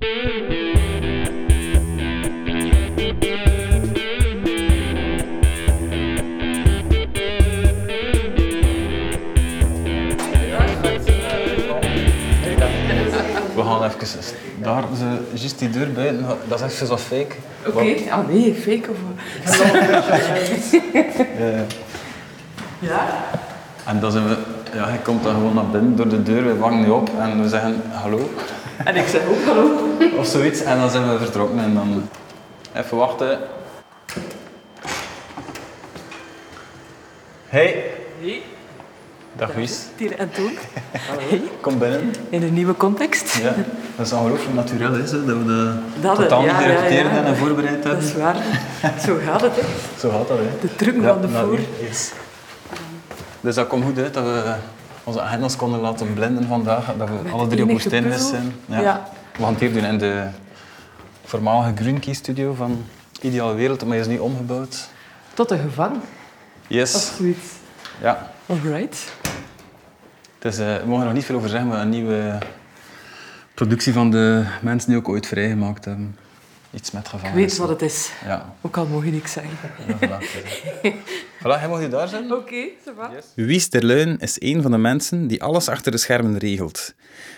We gaan even... Daar, ze, juist die deur buiten, dat is even zo fake. Oké, ah nee, fake of... Ja. Ja? En dan zijn we... Ja, hij komt dan gewoon naar binnen door de deur, we vangen nu op en we zeggen hallo. En ik zeg ook hallo. Of zoiets. En dan zijn we vertrokken en dan... Even wachten. Hey. Hey, Dag Wies. Tier en Toon. Kom binnen. In een nieuwe context. Ja. Dat is ongelooflijk natuurlijk hè, zo, dat we de Dat, totaal niet ja, ja, gerepeteerd ja. hebben en voorbereid Dat hebben. is waar. Zo gaat het, hè. Zo gaat dat, hè. De truc Ja, van de voor. yes. Dus dat komt goed uit dat we onze agendas konden laten blenden vandaag. Dat we alle drie op puzzel. zijn. Ja. Ja. We gaan het hier doen in de voormalige Green studio van Ideale Wereld, maar die is nu omgebouwd. Tot een gevang, of Yes. zoiets. Ja. Alright. Dus, eh, we mogen er nog niet veel over zeggen, maar een nieuwe productie van de mensen die ook ooit vrijgemaakt hebben. Iets met Ik gevangenis. weet wat het is. Ja. Ook al mogen niks zeggen. ja voilà. voilà, hij mag hier daar zijn. Oké, va. Wies Terluin is een van de mensen die alles achter de schermen regelt.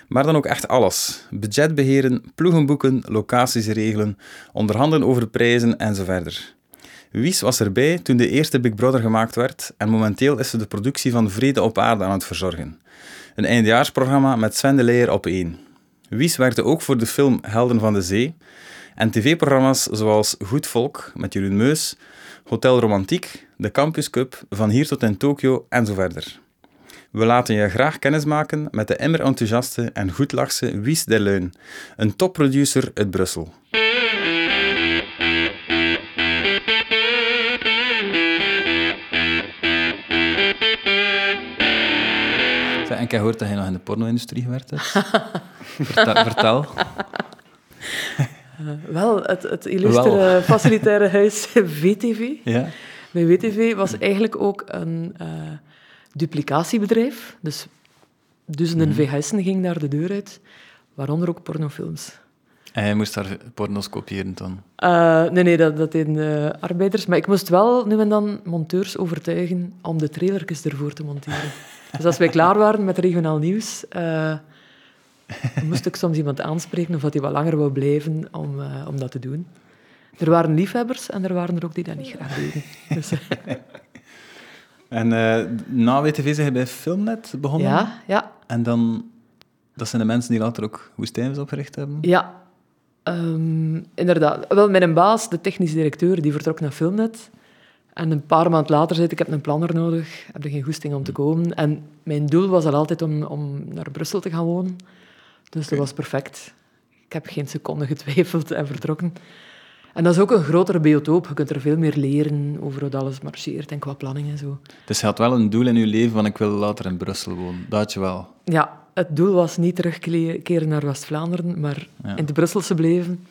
Maar dan ook echt alles. Budget beheren, ploegen boeken, locaties regelen, onderhandelen over prijzen en zo verder. Wies was erbij toen de eerste Big Brother gemaakt werd en momenteel is ze de productie van Vrede op Aarde aan het verzorgen. Een eindjaarsprogramma met Sven de Leijer op één. Wies werkte ook voor de film Helden van de Zee en tv-programma's zoals Goed Volk met Jeroen Meus, Hotel Romantiek, de Campus Cup, Van hier tot in Tokio en zo verder. We laten je graag kennismaken met de immer enthousiaste en goedlachse Wies Derluin, een topproducer uit Brussel. En ik heb gehoord dat hij nog in de porno-industrie gewerkt vertel. vertel. Wel, het, het illustere Wel. facilitaire huis VTV. Ja? Bij WTV was eigenlijk ook een eh, duplicatiebedrijf. Dus duizenden VHS'en gingen daar de deur uit, waaronder ook pornofilms. En hij moest daar porno's kopiëren dan. Eh, nee, nee, dat, dat deden eh, arbeiders. Maar ik moest wel nu en dan monteurs overtuigen om de trailertjes ervoor te monteren. Dus als wij klaar waren met regionaal nieuws, eh, moest ik soms iemand aanspreken of dat hij wat langer wou blijven om, eh, om dat te doen. Er waren liefhebbers en er waren er ook die dat niet graag deden. Dus, eh, En eh, na WTV zijn je bij Filmnet begonnen. ja, ja, En dan, dat zijn de mensen die later ook Woestijnvis opgericht hebben. Ja, ehm, inderdaad. Wel, mijn baas, de technisch directeur, die vertrok naar Filmnet. En een paar maanden later zei ik, ik heb een planner nodig, heb er geen goesting om te komen. En mijn doel was al altijd om, om naar Brussel te gaan wonen. Dus dat was perfect. Ik heb geen seconde getwijfeld en vertrokken. En dat is ook een grotere biotoop. Je kunt er veel meer leren over hoe alles marcheert en qua planning en zo. Dus je had wel een doel in je leven van ik wil later in Brussel wonen. Dat had je wel. Ja, het doel was niet terugkeren naar West-Vlaanderen, maar Ja. in de Brusselse blijven.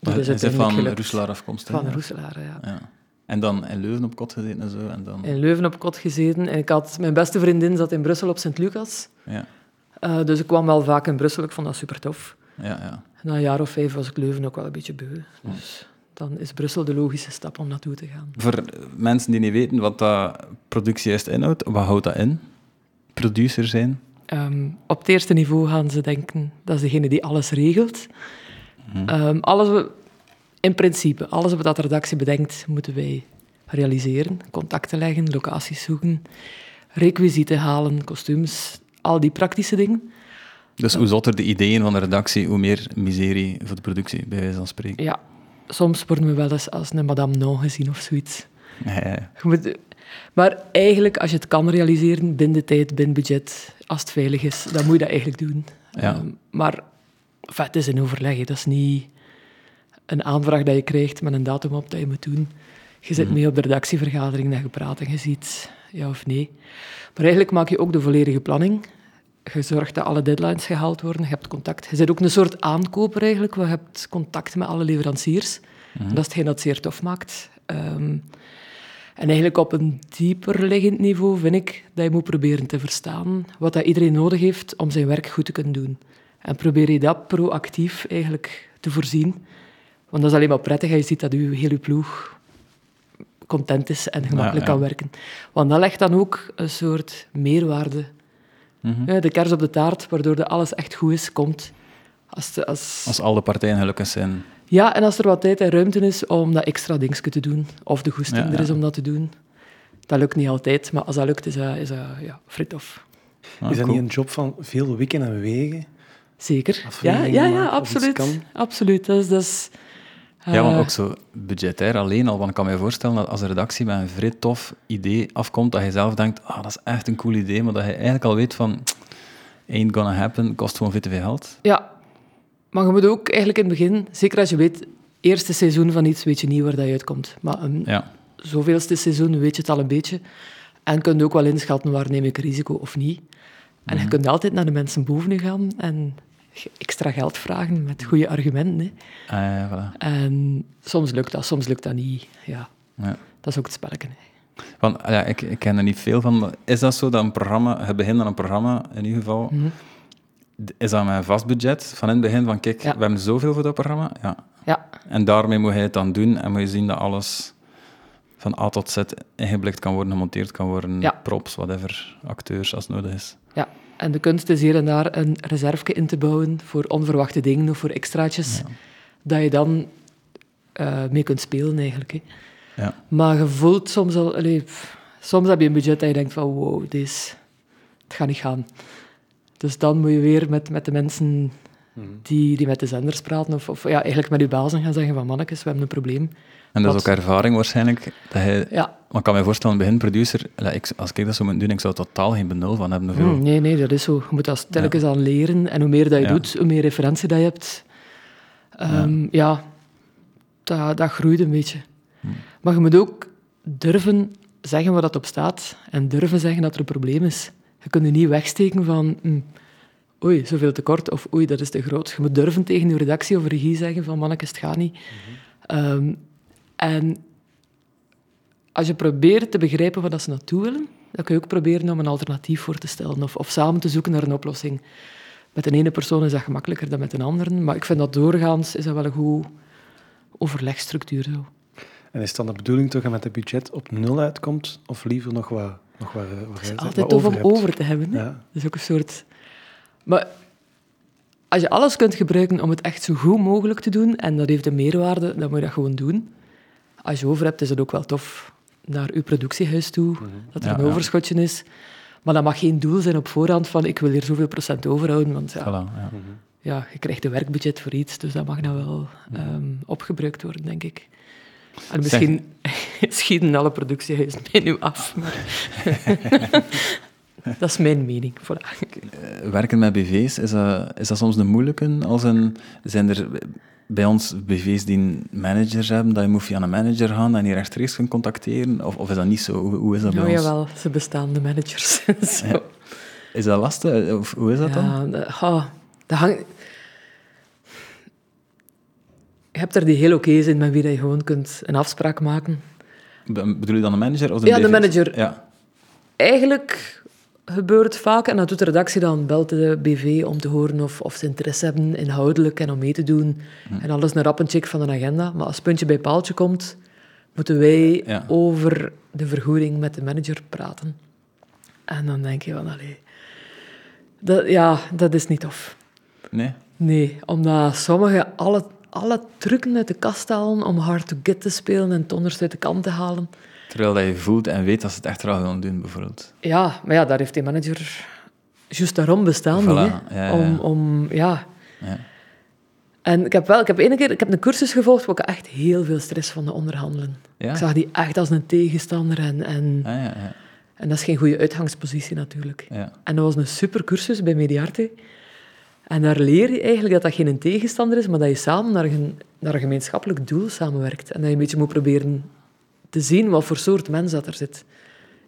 Dat is uiteindelijk van gelukt. Roeselaar afkomstig. Van? Roeselaar, ja. Ja. En dan in Leuven op kot gezeten en zo. En dan, In Leuven op kot gezeten. En ik had, mijn beste vriendin zat in Brussel op Sint-Lucas. ja, Eh, dus ik kwam wel vaak in Brussel. Ik vond dat super tof. ja, ja. Na een jaar of vijf was ik Leuven ook wel een beetje beu. Dus dan is Brussel de logische stap om naartoe te gaan. Voor mensen die niet weten wat dat productie juist inhoudt, wat houdt dat in? Producer zijn? Ehm, op het eerste niveau gaan ze denken, dat is degene die alles regelt. Ehm, alles, in principe, alles wat de redactie bedenkt, moeten wij realiseren. Contacten leggen, locaties zoeken, requisieten halen, kostuums, al die praktische dingen. Dus hoe zotter de ideeën van de redactie, hoe meer miserie voor de productie, bij wijze van spreken. Ja, soms worden we wel eens als een madame non gezien of zoiets. Moet- maar eigenlijk, als je het kan realiseren, binnen tijd, binnen budget, als het veilig is, dan moet je dat eigenlijk doen. Ja. Ehm, maar enfin, het is een overleg. Dat is niet een aanvraag dat je krijgt met een datum op dat je moet doen. Je zit mee op de redactievergadering en je praat en je ziet ja of nee. Maar eigenlijk maak je ook de volledige planning. Je zorgt dat alle deadlines gehaald worden. Je hebt contact. Je bent ook een soort aankoper eigenlijk. Je hebt contact met alle leveranciers. Dat is hetgeen dat zeer tof maakt. Ehm, en eigenlijk op een dieper liggend niveau vind ik dat je moet proberen te verstaan wat dat iedereen nodig heeft om zijn werk goed te kunnen doen. En probeer je dat proactief eigenlijk te voorzien. Want dat is alleen maar prettig als je ziet dat je hele ploeg content is en gemakkelijk Ja, ja. kan werken. Want dat legt dan ook een soort meerwaarde. Mhm. Ja, de kers op de taart, waardoor de alles echt goed is, komt. Als de, als... Als alle partijen gelukkig zijn. Ja, en als er wat tijd en ruimte is om dat extra dingetje te doen, of de goesting Ja, er is om dat te doen. Dat lukt niet altijd, maar als dat lukt, is dat, is dat ja, frit of. Ah, is dat cool. niet een job van veel wikken en wegen? Zeker. Ja, ja, ja, maken of iets absoluut. kan? Absoluut. Dat is, dat is, Ja, want eh, ook zo budgetair alleen al. Want ik kan me voorstellen dat als een redactie met een vrij tof idee afkomt, dat je zelf denkt, ah, dat is echt een cool idee, maar dat je eigenlijk al weet van, ain't gonna happen, kost gewoon veel te veel geld. Ja, maar je moet ook eigenlijk in het begin, zeker als je weet, eerste seizoen van iets weet je niet waar dat je uitkomt. Maar een Ja, zoveelste seizoen weet je het al een beetje. En kun je ook wel inschatten waar neem ik risico of niet. En Mhm. je kunt altijd naar de mensen boven gaan en extra geld vragen met goede argumenten. Hè. ah, ja, voilà. En soms lukt dat, soms lukt dat niet. Ja, Ja. dat is ook het spelletje. hè. Want ah ja, ik, ik ken er niet veel van. maar Is dat zo dat een programma, je begint aan een programma in ieder geval, Mhm. is dat met een vast budget van in het begin van kijk, Ja. we hebben zoveel voor dat programma? Ja. Ja, En daarmee moet je het dan doen en moet je zien dat alles van A tot Z ingeblikt kan worden, gemonteerd kan worden, Ja. props, whatever, acteurs als het nodig is. ja. En de kunst is hier en daar een reserve in te bouwen voor onverwachte dingen of voor extraatjes, dat je dan eh, mee kunt spelen eigenlijk. Hè. Ja. Maar je voelt soms al... allee, pff, soms heb je een budget dat je denkt van wow, deze, het gaat niet gaan. Dus dan moet je weer met, met de mensen die, die met de zenders praten, of, of ja, eigenlijk met je bazen gaan zeggen van mannetjes, we hebben een probleem. En dat is ook ervaring waarschijnlijk. Dat je, Ja, maar ik kan me voorstellen, in het begin producer, allee, ik, als ik dat zou moeten doen, ik zou totaal geen benul van hebben. Hoeveel. Hmm, nee, nee, dat is zo. Je moet dat telkens aan leren. En hoe meer dat je Ja. doet, hoe meer referentie dat je hebt. Ehm, ja, dat, dat groeit een beetje. Hmm. Maar je moet ook durven zeggen waar dat op staat. En durven zeggen dat er een probleem is. Je kunt je niet wegsteken van... hm, oei, zoveel tekort. Of oei, dat is te groot. Je moet durven tegen je redactie of regie zeggen van... Mannetjes, het gaat niet. Ehm, en als je probeert te begrijpen wat dat ze naartoe willen, dan kun je ook proberen om een alternatief voor te stellen of, of samen te zoeken naar een oplossing. Met de ene persoon is dat gemakkelijker dan met een andere, maar ik vind dat doorgaans is dat wel een goed overlegstructuur. Zo. En is het dan de bedoeling toch dat met het budget op nul uitkomt? Of liever nog wat, nog wat, wat, Het is altijd tof om hebt? over te hebben. Ja. Dat is ook een soort... Maar als je alles kunt gebruiken om het echt zo goed mogelijk te doen, en dat heeft een meerwaarde, dan moet je dat gewoon doen. Als je over hebt, is het ook wel tof naar je productiehuis toe, dat er Ja, een ja. overschotje is. Maar dat mag geen doel zijn op voorhand van ik wil hier zoveel procent overhouden, want ja, Voilà, ja. ja, je krijgt een werkbudget voor iets, dus dat mag nou wel ehm, opgebruikt worden, denk ik. En misschien schieten alle productiehuizen mij nu af, maar... dat is mijn mening. Voilà. Eh, Werken met BV's, is dat, is dat soms een moeilijke? Als een, zijn er bij ons BV's die managers hebben, dat je moet via een manager gaan en die rechtstreeks kunt contacteren? Of, of is dat niet zo? Hoe, hoe is dat bij Oh ons? jawel, ze bestaan, de managers. Zo. Ja. Is dat lastig? Of hoe is dat dan? Ja, dat, dat hangt... Je hebt er die heel oké in met wie dat je gewoon kunt een afspraak maken. Be- Bedoel je dan een manager? Of de Ja, de manager. Ja. Eigenlijk gebeurt vaak, en dat doet de redactie dan, belt de BV om te horen of, of ze interesse hebben inhoudelijk en om mee te doen. En alles een rap een check van de agenda. Maar als puntje bij paaltje komt, moeten wij Ja. over de vergoeding met de manager praten. En dan denk je van, allee... Dat, ja, dat is niet tof. Nee? Nee, omdat sommigen alle, alle trucken uit de kast halen om hard to get te spelen en tonners uit de kant te halen. Terwijl dat je voelt en weet dat ze het echt graag willen doen, bijvoorbeeld. Ja, maar ja, daar heeft die manager juist daarom bestaan. Voilà, niet, ja, ja, Om, om, ja. Ja. En ik heb wel, ik heb ene keer ik heb een cursus gevolgd waar ik echt heel veel stress van de onderhandelen. Ik zag die echt als een tegenstander en, en, Ah, ja, ja, en dat is geen goede uitgangspositie natuurlijk. ja. En dat was een super cursus bij Mediarte. En daar leer je eigenlijk dat dat geen tegenstander is, maar dat je samen naar een, naar een gemeenschappelijk doel samenwerkt. En dat je een beetje moet proberen te zien wat voor soort mens dat er zit.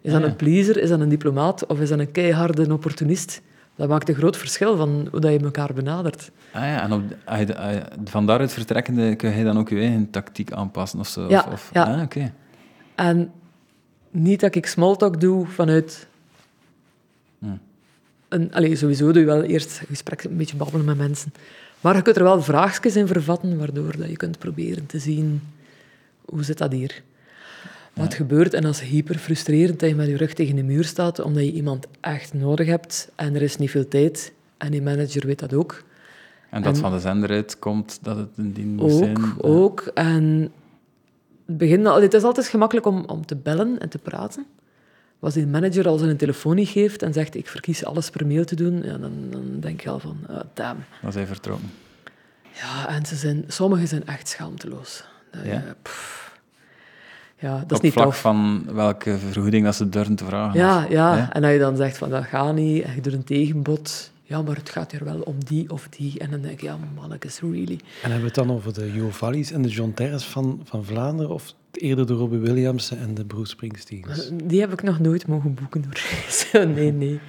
Is dat Ah, een pleaser, is dat een diplomaat of is dat een keiharde opportunist? Dat maakt een groot verschil van hoe dat je elkaar benadert. Ah ja, en op, als je- van daaruit vertrekkende kun je dan ook je eigen tactiek aanpassen of zo? Ja, of, ja. Ah, oké. En niet dat ik smalltalk doe vanuit... Hm. een, allee, sowieso doe je wel eerst een gesprek, een beetje babbelen met mensen. Maar je kunt er wel vraagjes in vervatten, waardoor dat je kunt proberen te zien hoe zit dat hier. Wat gebeurt en als hyper frustrerend dat je met je rug tegen de muur staat omdat je iemand echt nodig hebt en er is niet veel tijd en die manager weet dat ook. En dat En- van de zender uitkomt dat het een dien moet Ook, zijn. ook. En het, begin, het is altijd gemakkelijk om, om te bellen en te praten. Als die manager al zijn telefoon niet geeft en zegt ik verkies alles per mail te doen, ja, dan, dan denk je al van, ah, damn. Dat zij vertrokken. Ja, en ze zijn, sommigen zijn echt schaamteloos. Dat Ja? je- pff. Ja, dat is Op niet vlak tof. van welke vergoeding dat ze durven te vragen. Ja, ja. Ja? en als je dan zegt van dat gaat niet, en je doet een tegenbod, ja, maar het gaat hier wel om die of die. En dan denk je, ja, mannetjes, really. En hebben we het dan over de Jo Vallies en de John Terres van, van Vlaanderen? Of eerder de Robbie Williams en de Bruce Springsteens? Die heb ik nog nooit mogen boeken hoor. Zo, nee, nee.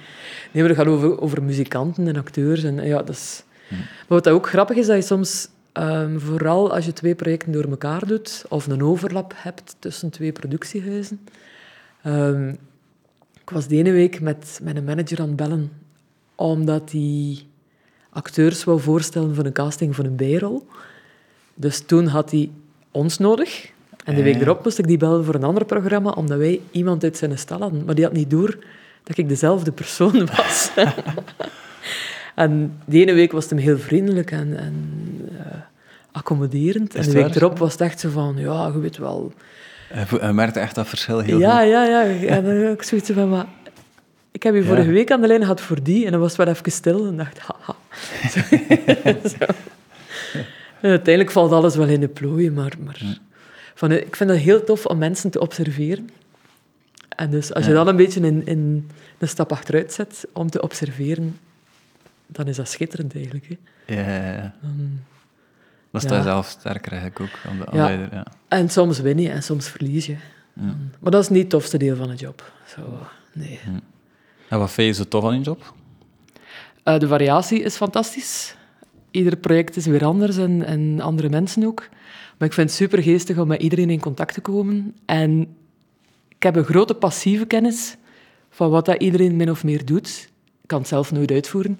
Nee, maar het gaat over, over muzikanten en acteurs. En, ja, dat is... Maar wat dat ook grappig is, dat je soms, ehm, vooral als je twee projecten door elkaar doet, of een overlap hebt tussen twee productiehuizen. Ehm, ik was de ene week met mijn manager aan het bellen, omdat hij acteurs wou voorstellen voor een casting voor een bijrol. Dus toen had hij ons nodig. En de week Ja. erop moest ik die bellen voor een ander programma, omdat wij iemand uit zijn stal hadden. Maar die had niet door dat ik dezelfde persoon was. en die ene week was het hem heel vriendelijk en, en eh, accommoderend. En de week waar? erop was het echt zo van, ja, je weet wel... Hij merkte echt dat verschil heel ja, goed. ja, ja. En dan ik zoiets van, maar... Ik heb je Ja. vorige week aan de lijn gehad voor die, en dan was het wel even stil en dacht, haha. Zo. Zo. En uiteindelijk valt alles wel in de plooien, maar... maar van, eh, ik vind het heel tof om mensen te observeren. En dus als je Ja. dan een beetje in, in een stap achteruit zet om te observeren, dan is dat schitterend eigenlijk. Hè. Ja, ja, ja. Dan- Dan sta Ja. je zelf sterker eigenlijk ook aan de Ja. aanleider. Ja. En soms win je en soms verlies je. Ja. Maar dat is niet het tofste deel van de job. Zo, nee. En wat vind je zo tof aan je job? Eh, de variatie is fantastisch. Ieder project is weer anders en, en andere mensen ook. Maar ik vind het super geestig om met iedereen in contact te komen. En ik heb een grote passieve kennis van wat dat iedereen min of meer doet. Ik kan het zelf nooit uitvoeren.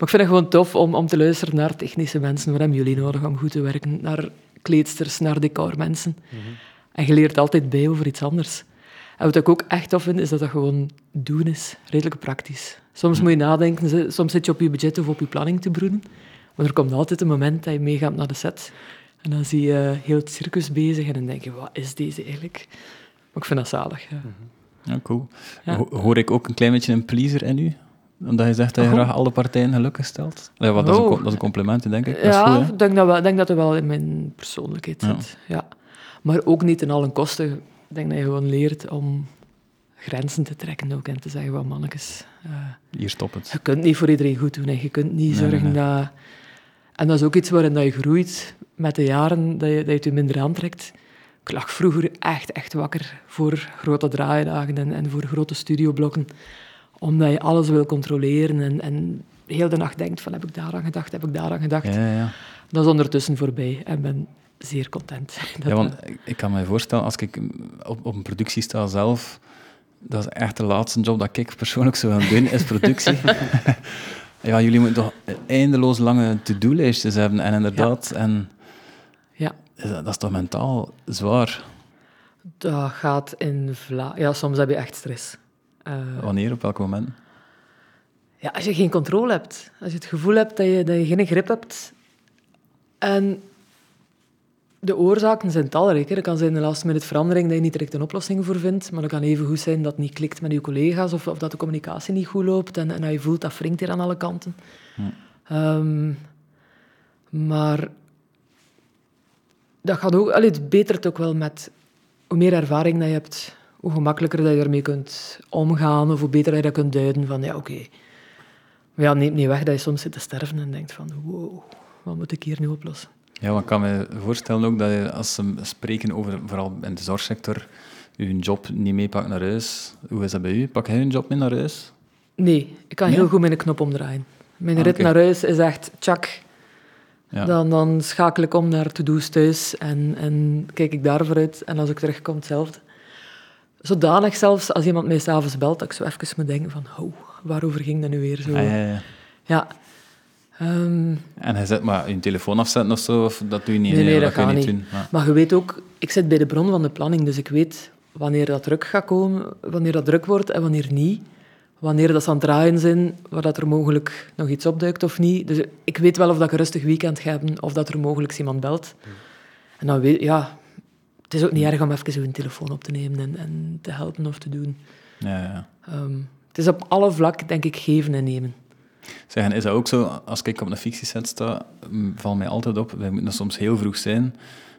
Maar ik vind het gewoon tof om, om te luisteren naar technische mensen. Wat hebben jullie nodig om goed te werken? Naar kleedsters, naar decormensen. En je leert altijd bij over iets anders. En wat ik ook echt tof vind, is dat dat gewoon doen is. Redelijk praktisch. Soms moet je nadenken, soms zit je op je budget of op je planning te broeden. Maar er komt altijd een moment dat je meegaat naar de set. En dan zie je heel het circus bezig en dan denk je, wat is deze eigenlijk? Maar ik vind dat zalig, ja. Ja, cool. Ja. Ho- Hoor ik ook een klein beetje een pleaser in u? Omdat je zegt dat je Oh. graag alle partijen gelukkig stelt? Ja, wat, dat, is een, Oh. dat is een compliment, denk ik. Dat Ja, ik denk dat, wel, denk dat er wel in mijn persoonlijkheid Ja. zit. Ja. Maar ook niet ten allen kosten. Ik denk dat je gewoon leert om grenzen te trekken ook en te zeggen, wat mannetjes... eh, Hier stop het. Je kunt niet voor iedereen goed doen en je kunt niet Nee, zorgen nee, nee. dat... En dat is ook iets waarin dat je groeit met de jaren, dat je, dat je het je minder aantrekt. Ik lag vroeger echt, echt wakker voor grote draaidagen en, en voor grote studioblokken. Omdat je alles wil controleren en, en heel de nacht denkt van heb ik daaraan gedacht, heb ik daaraan gedacht. Ja, ja, ja. Dat is ondertussen voorbij en ben zeer content. Ja want ik- ik kan me voorstellen, als ik op, op een productie sta zelf, dat is echt de laatste job dat ik persoonlijk zou gaan doen, is productie. ja, jullie moeten toch eindeloos lange to-do-lijstjes hebben. En inderdaad, en Ja, dat is toch mentaal zwaar. dat gaat in Vla... Ja, soms heb je echt stress. Eh, Wanneer, op welk moment? Ja, als je geen controle hebt, als je het gevoel hebt dat je, dat je geen grip hebt. En de oorzaken zijn talrijk. hè. Er kan zijn de last minute verandering dat je niet direct een oplossing voor vindt, maar dat kan even goed zijn dat het niet klikt met je collega's of, of dat de communicatie niet goed loopt en, en dat je voelt dat wringt hier aan alle kanten. Ehm, maar dat gaat ook, allee, het betert ook wel met hoe meer ervaring dat je hebt, hoe gemakkelijker dat je ermee kunt omgaan of hoe beter dat je dat kunt duiden van ja, oké. Maar ja, neemt niet weg dat je soms zit te sterven en denkt van wow, wat moet ik hier nu oplossen? Ja, ik kan me voorstellen ook dat je, als ze spreken over, vooral in de zorgsector, je een job niet meepakt naar huis. Hoe is dat bij u? Pak jij een job mee naar huis? Nee, ik kan Nee? heel goed mijn knop omdraaien. Mijn Ah, rit naar huis is echt tjak. Ja. Dan, dan schakel ik om naar to-do's thuis en, en kijk ik daar vooruit. En als ik terugkom, hetzelfde. Zodanig zelfs, als iemand mij s'avonds belt, dat ik zo even moet denken van, oh, waarover ging dat nu weer zo? Ah, ja, ja. Ja. Ehm, En hij zet maar je telefoon afzetten of zo, of dat doe je niet? Nee, nee, dat je gaat niet doen. Maar- Maar je weet ook, ik zit bij de bron van de planning, dus ik weet wanneer dat druk gaat komen, wanneer dat druk wordt en wanneer niet. Wanneer dat ze aan het draaien zijn, waar dat er mogelijk nog iets opduikt of niet. Dus ik weet wel of dat ik een rustig weekend ga hebben of dat er mogelijk iemand belt. En dan weet ja, het is ook niet erg om even een telefoon op te nemen en, en te helpen of te doen. Ja, ja. Ehm, het is op alle vlakken, denk ik, geven en nemen. Zeg, en is dat ook zo, als ik op een fictieset sta, valt mij altijd op, wij moeten soms heel vroeg zijn,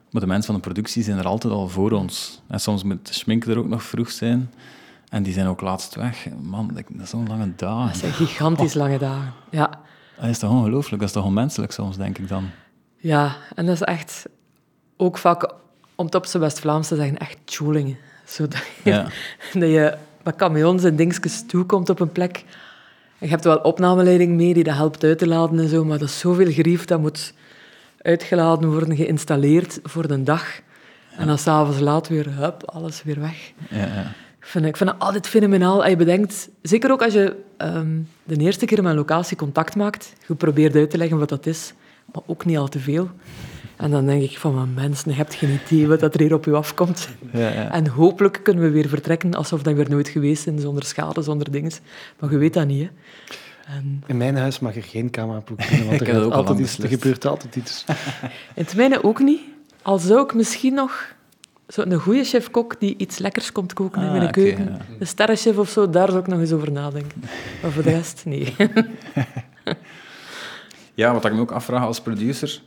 maar de mensen van de productie zijn er altijd al voor ons. En soms moet de schmink er ook nog vroeg zijn. En die zijn ook laatst weg. Man, dat is zo'n lange dag. Dat zijn gigantisch lange dagen. Ja. Dat is toch ongelooflijk? Dat is toch onmenselijk soms, denk ik dan. Ja, en dat is echt ook vaak, om het op zijn West-Vlaams te zeggen, echt tjoelingen. Zodat je, dat je met camions en dingetjes toekomt op een plek. En je hebt wel opnameleiding mee die dat helpt uit te laden en zo, maar dat is zoveel grief, dat moet uitgeladen worden, geïnstalleerd voor de dag. En dan s'avonds laat weer, hup, alles weer weg. Ja, ja. Ik vind, ik vind dat altijd fenomenaal. Als je bedenkt, zeker ook als je ehm, de eerste keer met een locatie contact maakt, je probeert uit te leggen wat dat is, maar ook niet al te veel. En dan denk ik van, maar mensen, je hebt geen idee wat dat er hier op je afkomt. Ja, ja. En hopelijk kunnen we weer vertrekken alsof dat weer nooit geweest zijn, zonder schade, zonder dingen. Maar je weet dat niet, hè. En In mijn huis mag er geen cameraploeg binnen, want Ik er, ook al altijd iets, er gebeurt altijd iets. in het mijne ook niet. Al zou ik misschien nog zo'n goede chef-kok die iets lekkers komt koken in Ah, mijn oké, keuken, ja. een sterrenchef of zo, daar zou ik nog eens over nadenken. Maar voor de rest, nee. Ja, wat ik me ook afvraag als producer,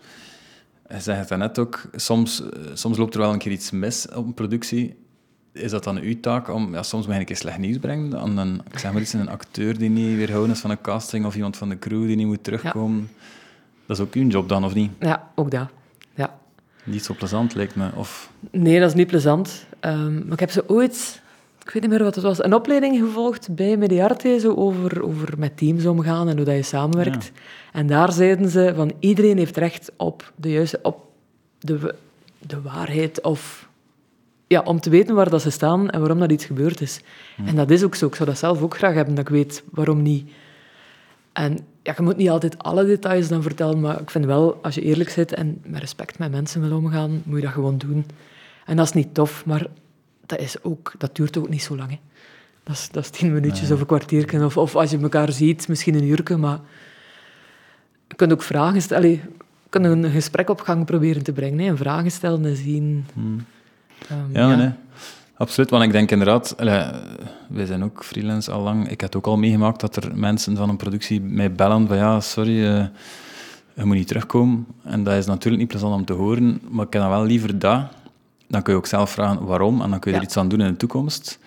je zei het net ook, soms, soms loopt er wel een keer iets mis op een productie. Is dat dan uw taak om, ja, soms ik een keer slecht nieuws brengen aan een, ik zeg maar iets, een acteur die niet weerhouden is van een casting of iemand van de crew die niet moet terugkomen. Dat is ook uw job dan, of niet? Ja, ook dat. Ja. Niet zo plezant, lijkt me. Of, Nee, dat is niet plezant. Ehm, maar ik heb zo ooit, ik weet niet meer wat het was, een opleiding gevolgd bij Mediarte zo over, over met teams omgaan en hoe dat je samenwerkt. En daar zeiden ze van iedereen heeft recht op de juiste, op de, de waarheid of ja, om te weten waar dat ze staan en waarom dat iets gebeurd is. En dat is ook zo. Ik zou dat zelf ook graag hebben, dat ik weet waarom niet. En ja, je moet niet altijd alle details dan vertellen, maar ik vind wel, als je eerlijk zit en met respect met mensen wil omgaan, moet je dat gewoon doen. En dat is niet tof, maar dat, is ook, dat duurt ook niet zo lang. Hè. Dat, is, dat is tien minuutjes of een kwartiertje, of, of als je elkaar ziet, misschien een uurtje, maar je kunt ook vragen stellen. Je kunt een gesprek op gang proberen te brengen, hè, en vragen stellen en zien. hmm. Ehm, Ja, nee. Absoluut, want ik denk inderdaad, wij zijn ook freelance al lang. Ik heb ook al meegemaakt dat er mensen van een productie mij bellen van ja, sorry, eh, je moet niet terugkomen. En dat is natuurlijk niet plezant om te horen, maar ik heb dan wel liever dat. Dan kun je ook zelf vragen waarom en dan kun je er iets aan doen in de toekomst.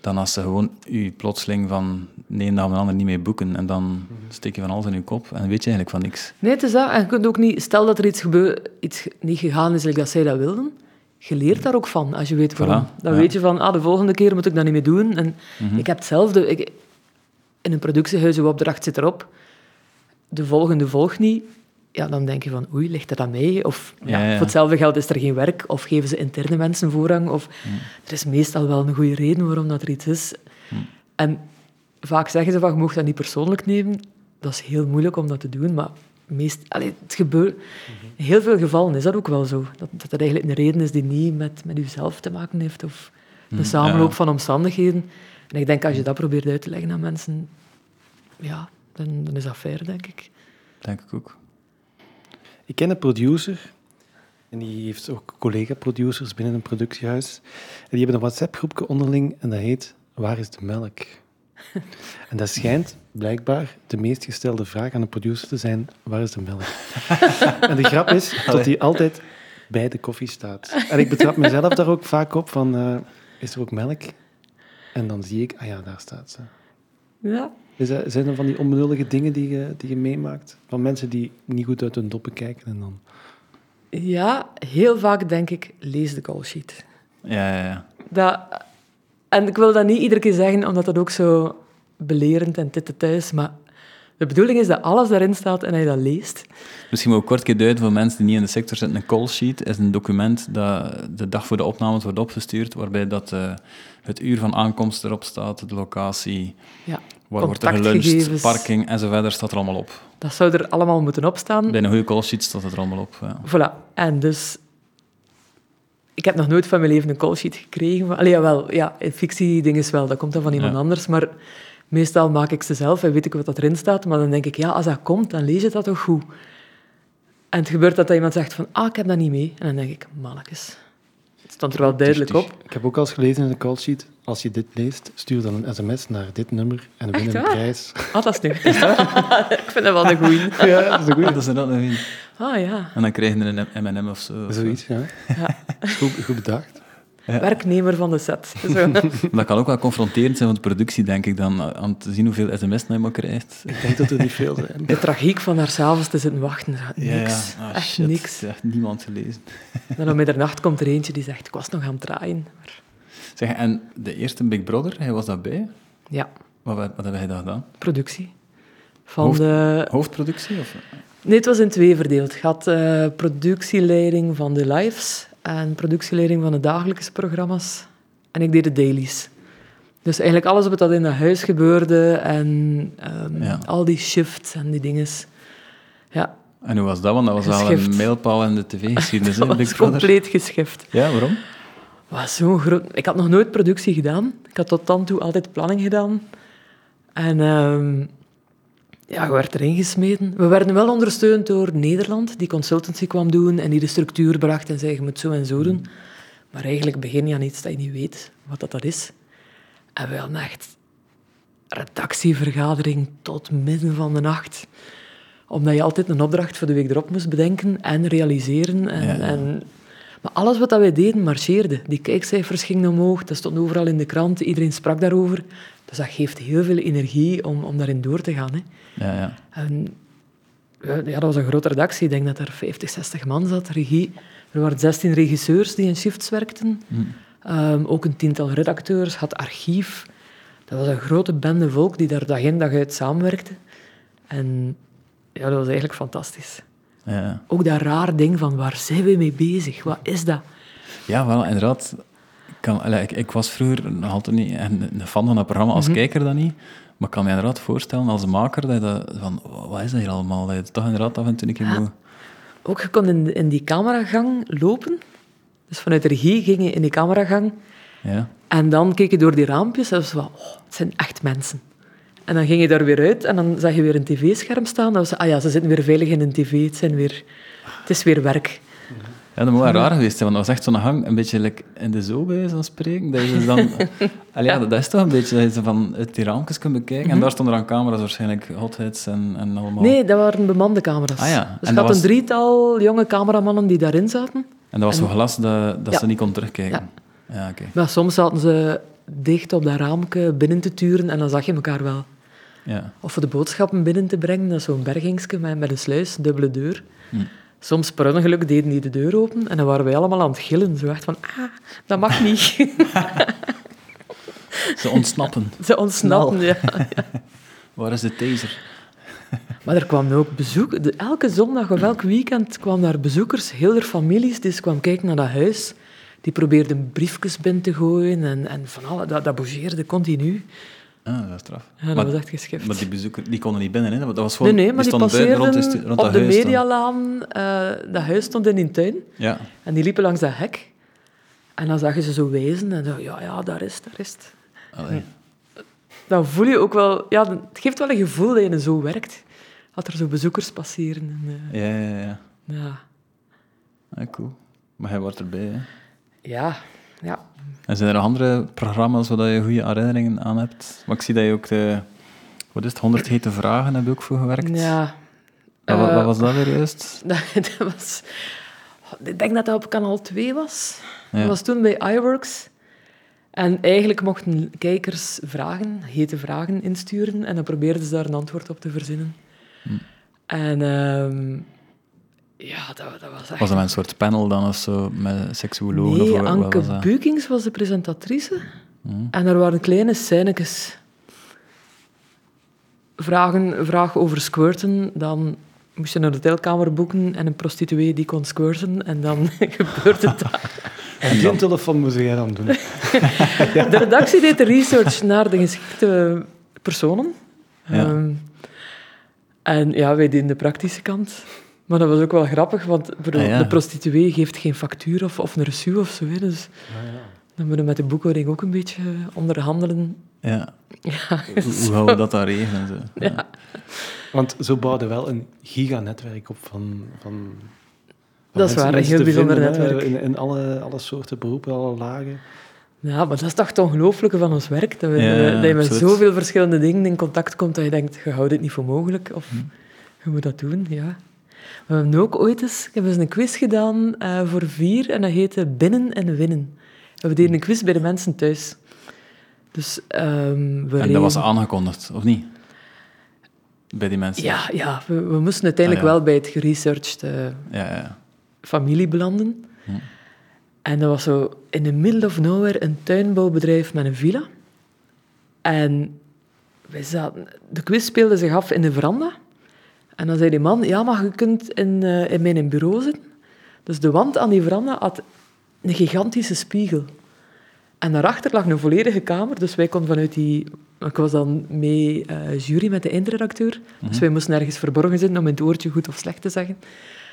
Dan als ze gewoon je plotseling van op de andere niet meer boeken en dan steek je van alles in je kop en dan weet je eigenlijk van niks. Nee, het is dat. En je kunt ook niet... Stel dat er iets, gebeur, iets niet gegaan is, like dat zij dat wilden. Je leert daar ook van, als je weet waarom. Voilà, Dan ja. weet je van, ah, de volgende keer moet ik dat niet meer doen. En ik heb hetzelfde... Ik, in een productiehuis, uw opdracht zit erop. De volgende volgt niet. Ja, dan denk je van, oei, ligt dat aan mij? Of ja, Ja, ja. voor hetzelfde geld is er geen werk. Of geven ze interne mensen voorrang. Of er is meestal wel een goede reden waarom dat er iets is. En vaak zeggen ze van, je mag dat niet persoonlijk nemen. Dat is heel moeilijk om dat te doen, maar meest, allee, het gebeurt... In heel veel gevallen is dat ook wel zo. Dat, dat eigenlijk een reden is die niet met, met jezelf te maken heeft, of de samenloop ja. van omstandigheden. En ik denk, als je dat probeert uit te leggen aan mensen, ja, dan, dan is dat fair, denk ik. Denk ik ook. Ik ken een producer, en die heeft ook collega-producers binnen een productiehuis. En die hebben een WhatsApp-groepje onderling, en dat heet Waar is de melk? En dat schijnt blijkbaar de meest gestelde vraag aan een producer te zijn, waar is de melk? En de grap is dat die altijd bij de koffie staat. En ik betrap mezelf daar ook vaak op van, eh, is er ook melk? En dan zie ik, ah ja, daar staat ze. Ja. Is dat, zijn er van die onbenullige dingen die je, die je meemaakt? Van mensen die niet goed uit hun doppen kijken en dan... ja, heel vaak denk ik, lees de call sheet. Ja, ja, ja. Dat, en ik wil dat niet iedere keer zeggen, omdat dat ook zo belerend en dit thuis, maar De bedoeling is dat alles daarin staat en dat je dat leest. Misschien ook kort keer duiden voor mensen die niet in de sector zitten. Een call sheet is een document dat de dag voor de opnames wordt opgestuurd, waarbij dat, eh, het uur van aankomst erop staat, de locatie, Ja, waar wordt er geluncht, parking en zo verder, staat er allemaal op. Dat zou er allemaal moeten opstaan. Bij een goede call sheet staat het er allemaal op. Ja. Voilà. En dus... Ik heb nog nooit van mijn leven een callsheet gekregen. Maar, allee, jawel, ja, fictie ding is wel, dat komt dan van iemand Ja. anders. Maar meestal maak ik ze zelf en weet ik wat dat erin staat. Maar dan denk ik, ja, als dat komt, dan lees je dat toch goed. En het gebeurt dat, dat iemand zegt van, ah, ik heb dat niet mee. En dan denk ik, mannetjes. Het stond er wel duidelijk op. Ik heb ook al eens gelezen in de callsheet, als je dit leest, stuur dan een sms naar dit nummer en win een prijs. Ah, dat is nu. ik vind dat wel een goeie. Ja, dat is een goeie. Dat is er dan nog in. Ah ja, En dan krijg je een M&M of zo. of zo. Zoiets, ja. Ja. Goed, goed bedacht. Werknemer van de set. Zo. Dat kan ook wel confronterend zijn van de productie, denk ik, dan eh, aan te zien hoeveel sms'en je maar krijgt. Ik denk dat er niet veel zijn. De tragiek van daar s'avonds te zitten wachten. Niks. Ah, Echt shit. niks. Ja, echt niemand gelezen. En om middernacht komt er eentje die zegt, ik was nog aan het draaien. Maar, Zeg, en de eerste Big Brother, hij was daarbij. ja, Wat, wat, wat heb jij daar gedaan? productie. Van Hoofd- de... Hoofdproductie? Of? Nee, het was in twee verdeeld. Je had eh, productieleiding van de lives en productieleiding van de dagelijkse programma's. En ik deed de dailies. Dus eigenlijk alles wat dat in dat huis gebeurde en ehm, Ja. al die shifts en die dinges. Ja, En hoe was dat? Want dat was al een mijlpaal in de tv-geschiedenis, dat was compleet geschift. Ja, waarom? was zo'n groot... Ik had nog nooit productie gedaan. Ik had tot dan toe altijd planning gedaan. En ehm, ja, je werd erin gesmeten. We werden wel ondersteund door Nederland, die consultancy kwam doen en die de structuur bracht en zei, je moet zo en zo doen. Maar eigenlijk begin je aan iets dat je niet weet wat dat, dat is. En we hadden echt redactievergadering tot midden van de nacht. Omdat je altijd een opdracht voor de week erop moest bedenken en realiseren. En, Ja, en maar alles wat dat wij deden, marcheerde. Die kijkcijfers gingen omhoog, dat stond overal in de krant, iedereen sprak daarover. Dus dat geeft heel veel energie om, om daarin door te gaan. Hè. Ja, ja. En, ja, dat was een grote redactie. Ik denk dat er 50, 60 man zat, regie. Er waren 16 regisseurs die in shifts werkten. Ehm, ook een tiental redacteurs, had archief. Dat was een grote bende volk die daar dag in dag uit samenwerkte. En ja, dat was eigenlijk fantastisch. Ja. Ook dat raar ding van waar zijn we mee bezig? Wat is dat? Ja, wel, inderdaad. Ik, kan, ik, ik was vroeger nog altijd niet een, een fan van dat programma, als kijker dan niet. Maar ik kan me inderdaad voorstellen, als maker, dat je dat, van, wat is dat hier allemaal? Dat je toch inderdaad af en toe een keer moet... Ook je kon in, in die cameragang lopen. Dus vanuit de regie ging je in die cameragang. Ja, En dan keek je door die raampjes en was van, oh, het zijn echt mensen. En dan ging je daar weer uit en dan zag je weer een tv-scherm staan. Dan was ah ja, ze zitten weer veilig in een tv. Het, zijn weer, het is weer werk. ja dat moet wel raar geweest zijn, want dat was echt zo'n gang, een beetje like in de zoo bij van spreken. Dat je dan... Allee, ja, dat is toch een beetje dat je ze van uit die raampjes kunt bekijken. En daar stonden dan camera's waarschijnlijk, hotheads en, en allemaal... Nee, dat waren bemande camera's. Ah ja, Dus en dat was- een drietal jonge cameramannen die daarin zaten. En dat was zo glas dat, dat Ja. ze niet kon terugkijken. Ja, oké. Maar soms zaten ze dicht op dat raamke binnen te turen en dan zag je elkaar wel. Ja. Of de boodschappen binnen te brengen, dat is zo'n bergingsje met, met een sluis, dubbele deur. Hm. Soms per ongeluk deden die de deur open en dan waren wij allemaal aan het gillen. Zo echt van, ah, dat mag niet. Ze ontsnappen. Ze ontsnappen, ja. Waar is de taser? Maar er kwamen ook bezoek. elke zondag of elk weekend kwamen daar bezoekers, heel er families, die kwamen kijken naar dat huis. Die probeerden briefjes binnen te gooien en, en van alle, dat, dat bougeerde continu. Ah, dat is straf. Ja, dat maar, was echt geschift. maar die bezoeker, die konden niet binnen, hè? Dat was gewoon, nee, maar die, buiten passeerden rond, rond op dat de medialaan. eh dat huis stond in een tuin. Ja. En die liepen langs dat hek. En dan zag je ze zo wijzen en zo, ja, ja, daar is het, daar is het. Allee. Dan voel je ook wel... Ja, het geeft wel een gevoel dat je zo werkt. Dat er zo bezoekers passeren. En, eh, Ja, ja, ja. ja. Ah, cool. Maar hij wordt erbij, hè? ja, ja. En zijn er nog andere programma's waar je goede herinneringen aan hebt? Maar ik zie dat je ook de... Wat is het? 100 hete vragen heb je ook voor gewerkt. Ja. Wat, wat- Eh, wat was dat weer juist? Dat, dat was... Ik denk dat dat op kanaal 2 was. Ja. Dat was toen bij iWorks. En eigenlijk mochten kijkers vragen, hete vragen insturen. En dan probeerden ze daar een antwoord op te verzinnen. Hm. En ehm, ja, dat, dat was echt... Was dat een soort panel dan of zo, met seksuologen? of Nee, Anke was? Bukings was de presentatrice. Hm. En er waren kleine scènetjes vragen, vraag over squirten, dan moest je een hotelkamer boeken en een prostituee die kon squirten. En dan gebeurt het daar. En die telefoon moest jij dan doen. De redactie deed de research naar de geschikte personen. Ja. Ehm, en ja, wij deden de praktische kant. Maar dat was ook wel grappig, want ik bedoel, Ah, ja. de prostituee geeft geen factuur of, of een reçu of zo. hè, Dus dan moeten we met de boekhouding ook een beetje onderhandelen. Ja. Ja, Hoe, hoe gaan we dat dan regelen? Zo? Ja. Want zo bouwde wel een giganetwerk op van... van van Dat is waar, een heel bijzonder vinden, netwerk. In, in alle, alle soorten beroepen, alle lagen. Ja, maar dat is toch het ongelooflijke van ons werk. Dat, we, Ja, dat je met absoluut. zoveel verschillende dingen in contact komt dat je denkt, je houdt het niet voor mogelijk. Of Hm. je moet dat doen, ja. We hebben ook ooit eens, ik heb eens een quiz gedaan eh, voor vier en dat heette Binnen en Winnen. We deden een quiz bij de mensen thuis. Dus ehm we En dat was aangekondigd, of niet? Bij die mensen? Ja, ja we, we moesten uiteindelijk Ah, ja. wel bij het geresearched eh, Ja, ja. familie belanden. Hm. En dat was zo in the middle of nowhere een tuinbouwbedrijf met een villa. En wij zaten, de quiz speelde zich af in de veranda. En dan zei die man, ja, maar je kunt in, eh, in mijn bureau zitten. Dus de wand aan die veranda had een gigantische spiegel. En daarachter lag een volledige kamer, dus wij konden vanuit die... Ik was dan mee eh, jury met de eindredacteur, dus wij moesten ergens verborgen zitten om het oortje goed of slecht te zeggen.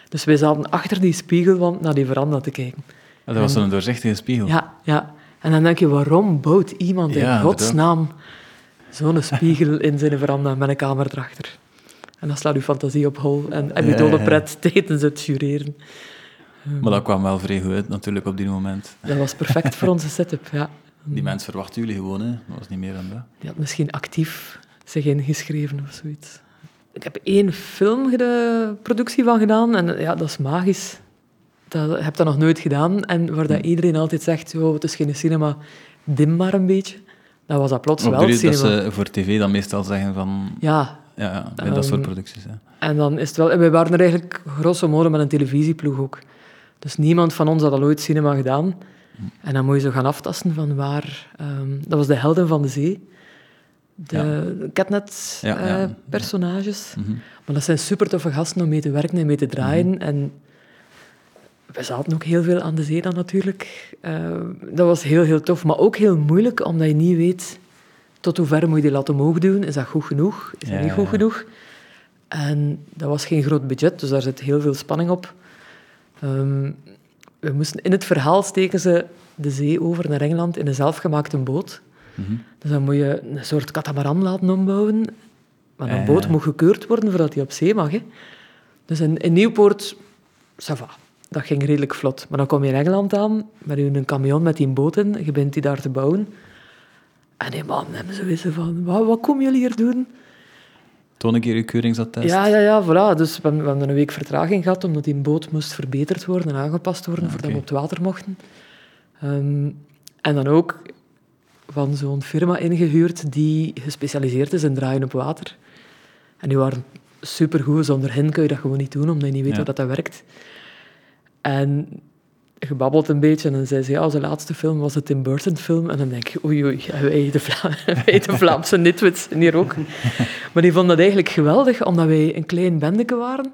Dus wij zaten achter die spiegelwand naar die veranda te kijken. Dat was zo'n doorzichtige spiegel. Ja, ja. En dan denk je, waarom bouwt iemand in Ja, godsnaam zo'n spiegel in zijn veranda met een kamer erachter? En dan slaat uw fantasie op hol en heb je Ja, dolle ja. pret tijdens het jureren. Maar dat kwam wel vrij goed uit, natuurlijk, op die moment. Dat was perfect voor onze setup, ja. Die mensen verwachten jullie gewoon, hè. Dat was niet meer dan dat. Die had misschien actief zich ingeschreven of zoiets. Ik heb één filmproductie van gedaan en ja, dat is magisch. Dat, ik heb dat nog nooit gedaan. En waar dat iedereen altijd zegt, oh, het is geen cinema, dim maar een beetje. Dat was dat plots wel je dat cinema. ze voor tv dan meestal zeggen van... Ja, Ja, ja dat soort Ehm, producties, hè. en dan is het wel... en Wij waren er eigenlijk grosso modo met een televisieploeg ook. Dus niemand van ons had al ooit cinema gedaan. En dan moet je zo gaan aftasten van waar... ehm, dat was de Helden van de Zee. De Ja. Ja, ja. Catnet-personages. Mhm. Maar dat zijn super toffe gasten om mee te werken en mee te draaien. En we zaten ook heel veel aan de zee dan natuurlijk. Eh, dat was heel, heel tof. Maar ook heel moeilijk, omdat je niet weet tot hoe ver moet je die lat omhoog doen. Is dat goed genoeg? Is dat Ja, niet goed ja. genoeg? En dat was geen groot budget, dus daar zit heel veel spanning op. Ehm, we moesten in het verhaal steken ze de zee over naar Engeland in een zelfgemaakte boot. Mhm. Dus dan moet je een soort katamaran laten ombouwen. Maar een Ja. boot moet gekeurd worden voordat hij op zee mag. Hè. Dus in, in Nieuwpoort, ça va. Dat ging redelijk vlot. Maar dan kom je in Engeland aan, met een camion met die boot in, je bent die daar te bouwen. En die man wisten van, wat, wat komen jullie hier doen? Toon een keer je keuringsattest. Ja, ja, ja, voilà. Dus we hebben, we hebben een week vertraging gehad, omdat die boot moest verbeterd worden en aangepast worden Ah, voordat we op het water mochten. Ehm, en dan ook van zo'n firma ingehuurd die gespecialiseerd is in draaien op water. En die waren supergoed. Zonder hen kun je dat gewoon niet doen, omdat je niet weet Ja. hoe dat, dat werkt. En gebabbeld een beetje en dan zei ze, ja, zijn laatste film was een Tim Burton film. En dan denk je, oei, oei, wij de, Vla wij de Vlaamse nitwits hier ook. Maar die vonden dat eigenlijk geweldig, omdat wij een klein bendeke waren.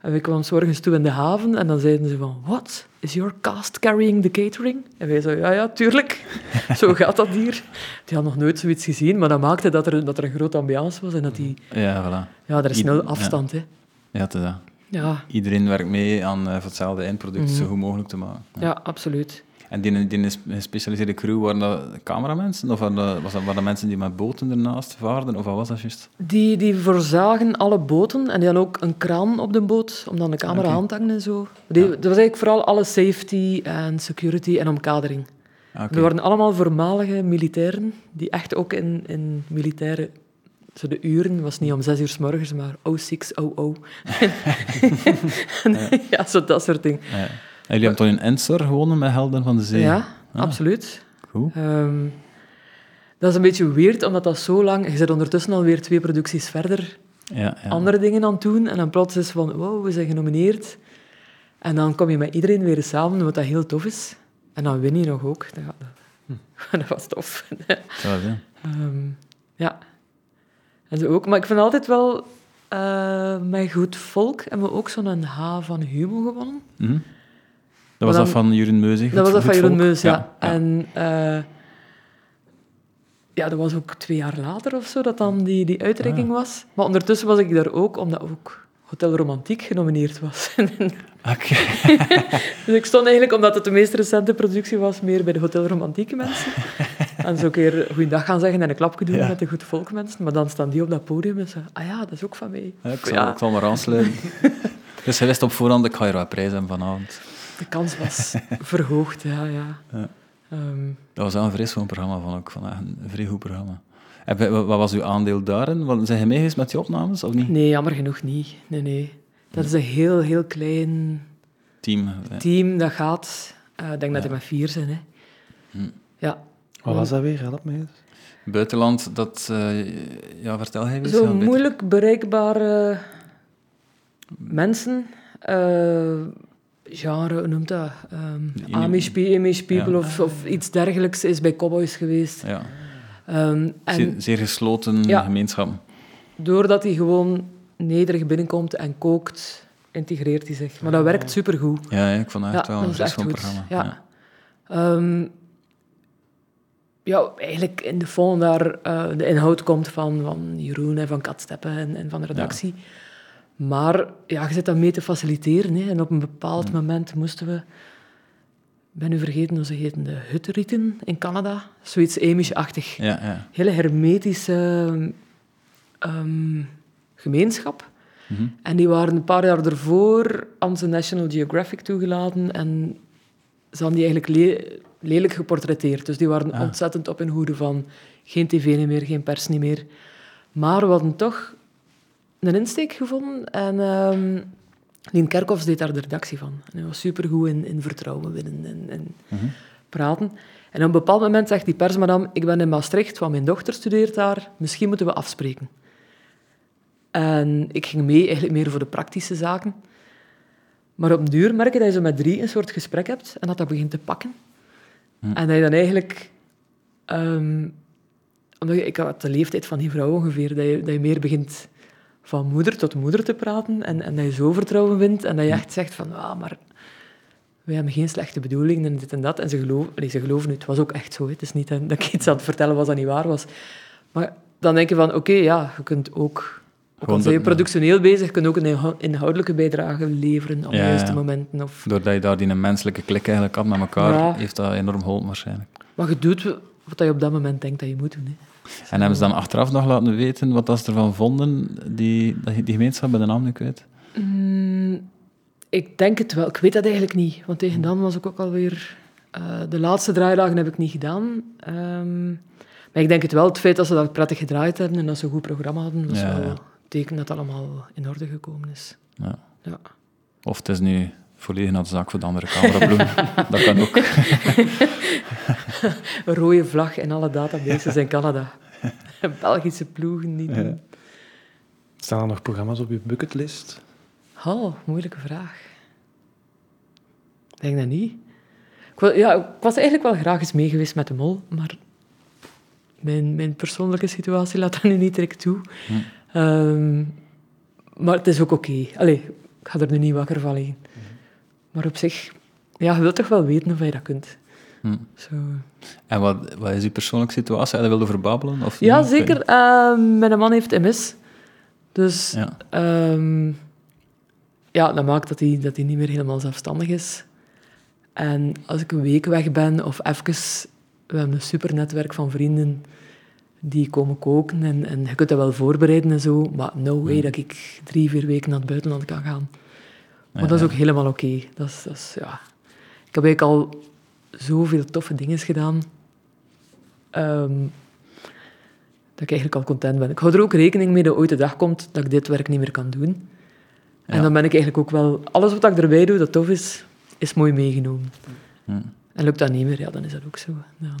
En wij kwamen 's morgens toe in de haven en dan zeiden ze van, what? Is your cast carrying the catering? En wij zo, ja, ja, tuurlijk. Zo gaat dat hier. Die had nog nooit zoiets gezien, maar dat maakte dat er, dat er een grote ambiance was en dat die... Ja, voilà. Ja, er is nul afstand, hè. Ja, het is dat. Ja, Iedereen werkt mee aan eh, hetzelfde eindproduct Mhm. zo goed mogelijk te maken. Ja. ja, absoluut. En die, die gespecialiseerde crew, waren dat cameramensen? Of waren dat, was dat, waren dat mensen die met boten ernaast vaarden? Of wat was dat juist? Die, die voorzagen alle boten en die hadden ook een kraan op de boot om dan de camera aan te hangen en zo. Die, Dat was eigenlijk vooral alle safety en security en omkadering. Ah, oké. We waren allemaal voormalige militairen die echt ook in, in militaire... Zo de uren was niet om zes uur s morgens, maar 0600. ja, zo dat soort dingen. Ja. En jullie hebben toch in Ensor gewonnen met Helden van de Zee? Ja, Ah. absoluut. Goed. Ehm, dat is een beetje weird, omdat dat zo lang... Je zit ondertussen alweer twee producties verder Ja, ja. andere dingen aan het doen. En dan plots is van, wow, we zijn genomineerd. En dan kom je met iedereen weer samen, wat dat heel tof is. En dan win je nog ook. Dat, dat was tof. Zo, ja. Ehm, ja. En zo ook. Maar ik vind altijd wel, eh, met Goed Volk hebben we ook zo'n H van Humo gewonnen. Mhm. Dat was dan- dat van Jeroen Meuzig? dat was dat van Goed Jeroen Volk? Meus, ja. ja. En eh, ja, dat was ook twee jaar later of zo dat dan die, die uitreiking Ah. was. Maar ondertussen was ik daar ook, omdat ook Hotel Romantiek genomineerd was. Oké. dus ik stond eigenlijk, omdat het de meest recente productie was, meer bij de Hotel Romantieke mensen. en zo een keer goeiedag gaan zeggen en een klapje doen Ja. met de Goed Volk mensen. Maar dan staan die op dat podium en ze ah ja, dat is ook van mij. Ja, ik, zal, Ja. ik zal maar aansluiten. dus hij wist op voorhand, ik ga hier wat prijs hebben vanavond. De kans was verhoogd, ja, ja. Ja. Ehm, Dat was wel een vreselijk programma, vond ik. Vond echt een vrij goed programma. En wat was uw aandeel daarin? Want Zijn je mee geweest met die opnames, of niet? nee, jammer genoeg niet. Nee, nee. Dat is een heel, heel klein Team. team dat gaat. Eh, ik denk dat er met vier zijn. Hè. Hm. Ja. Wat was dat weer? Help mij eens. Buitenland, dat... eh, ja, vertel hij eens. Zo beter. moeilijk bereikbare mensen. eh, genre, hoe noemt dat? Ehm Amish, pe- Amish people Ja. of, of iets dergelijks is bij Cowboys geweest. Ja, Ehm, en zeer, zeer gesloten Ja. gemeenschappen. doordat hij gewoon nederig binnenkomt en kookt, integreert hij zich. Maar dat werkt supergoed. Ja, ja, ik vond het echt wel dat een is echt vreselijk goed. programma. Ja. Ehm, ja, eigenlijk in de fond daar eh, de inhoud komt van, van Jeroen en van Katsteppen en, en van de redactie. Maar ja, je zit dat mee te faciliteren. Hè. En op een bepaald moment moesten we... Ik ben nu vergeten hoe ze heten. De Hutrieten in Canada. Zoiets Amish-achtig. Ja, ja. Hele hermetische ehm, gemeenschap. Mhm. En die waren een paar jaar ervoor aan de National Geographic toegelaten en ze hadden die eigenlijk le- lelijk geportretteerd. Dus die waren Ah. ontzettend op hun hoede van geen tv niet meer, geen pers niet meer. Maar we hadden toch een insteek gevonden en ehm Lien Kerkhoffs deed daar de redactie van. En hij was supergoed in, in vertrouwen winnen en, en Mhm. praten. En op een bepaald moment zegt die persmadam, ik ben in Maastricht, want mijn dochter studeert daar, misschien moeten we afspreken. En ik ging mee, eigenlijk meer voor de praktische zaken. Maar op een duur merk je dat je zo met drie een soort gesprek hebt en dat dat begint te pakken. Hm. En dat je dan eigenlijk... ehm, omdat je, ik had de leeftijd van die vrouw ongeveer, dat je, dat je meer begint van moeder tot moeder te praten en, en dat je zo vertrouwen wint en dat je echt zegt van, ah, maar wij hebben geen slechte bedoelingen en dit en dat. En ze geloven, nee, ze geloven het. Het was ook echt zo. hè. Het is niet dat ik iets aan het vertellen was dat niet waar was. Maar dan denk je van, oké, ja, je kunt ook... Gewoon ben je productioneel bezig, kun je ook een inhou- inhoudelijke bijdrage leveren op de juiste momenten. Of, Doordat je daar die menselijke klik eigenlijk had met elkaar, Ja. heeft dat enorm geholpen waarschijnlijk. maar je doet wat je op dat moment denkt dat je moet doen. Hè. En hebben ze dan achteraf nog laten weten wat ze ervan vonden, die, die gemeenschap, bij de naam nu kwijt? Mm, ik denk het wel. Ik weet dat eigenlijk niet. Want tegen dan was ik ook alweer... eh de laatste draaidagen heb ik niet gedaan. Ehm, maar ik denk het wel. Het feit dat ze dat prettig gedraaid hebben en dat ze een goed programma hadden, was Ja, wel ja. Een teken dat het allemaal in orde gekomen is. Ja. Ja. Of het is nu volledig naar de zak voor de andere cameraploeg. dat kan ook. Een rode vlag in alle databases in Canada. Belgische ploegen niet doen. Staan er nog programma's op je bucketlist? Oh, moeilijke vraag. Ik denk dat niet. Ik, wil- ja, ik was eigenlijk wel graag eens mee geweest met de mol, maar mijn, mijn persoonlijke situatie laat dat nu niet direct toe. Hm. Ehm, maar het is ook oké. Allee, ik ga er nu niet wakker van liggen. Maar op zich, ja, je wilt toch wel weten of je dat kunt. Hm. Zo. En wat, wat is uw persoonlijke situatie? Heb je wilde verbabbelen? Of Ja, niet? zeker. Ehm, mijn man heeft MS. Dus Ja. Ehm, ja, dat maakt dat hij, dat hij niet meer helemaal zelfstandig is. En als ik een week weg ben of even... We hebben een super netwerk van vrienden die komen koken en, en je kunt dat wel voorbereiden en zo, maar no way dat ik drie, vier weken naar het buitenland kan gaan. Maar Ja, dat is ook helemaal oké. Dat is, dat is, ja. Ik heb eigenlijk al zoveel toffe dingen gedaan, ehm, dat ik eigenlijk al content ben. Ik hou er ook rekening mee dat ooit de dag komt dat ik dit werk niet meer kan doen. En dan ben ik eigenlijk ook wel... Alles wat ik erbij doe dat tof is, is mooi meegenomen. En lukt dat niet meer, ja, dan is dat ook zo. Dan,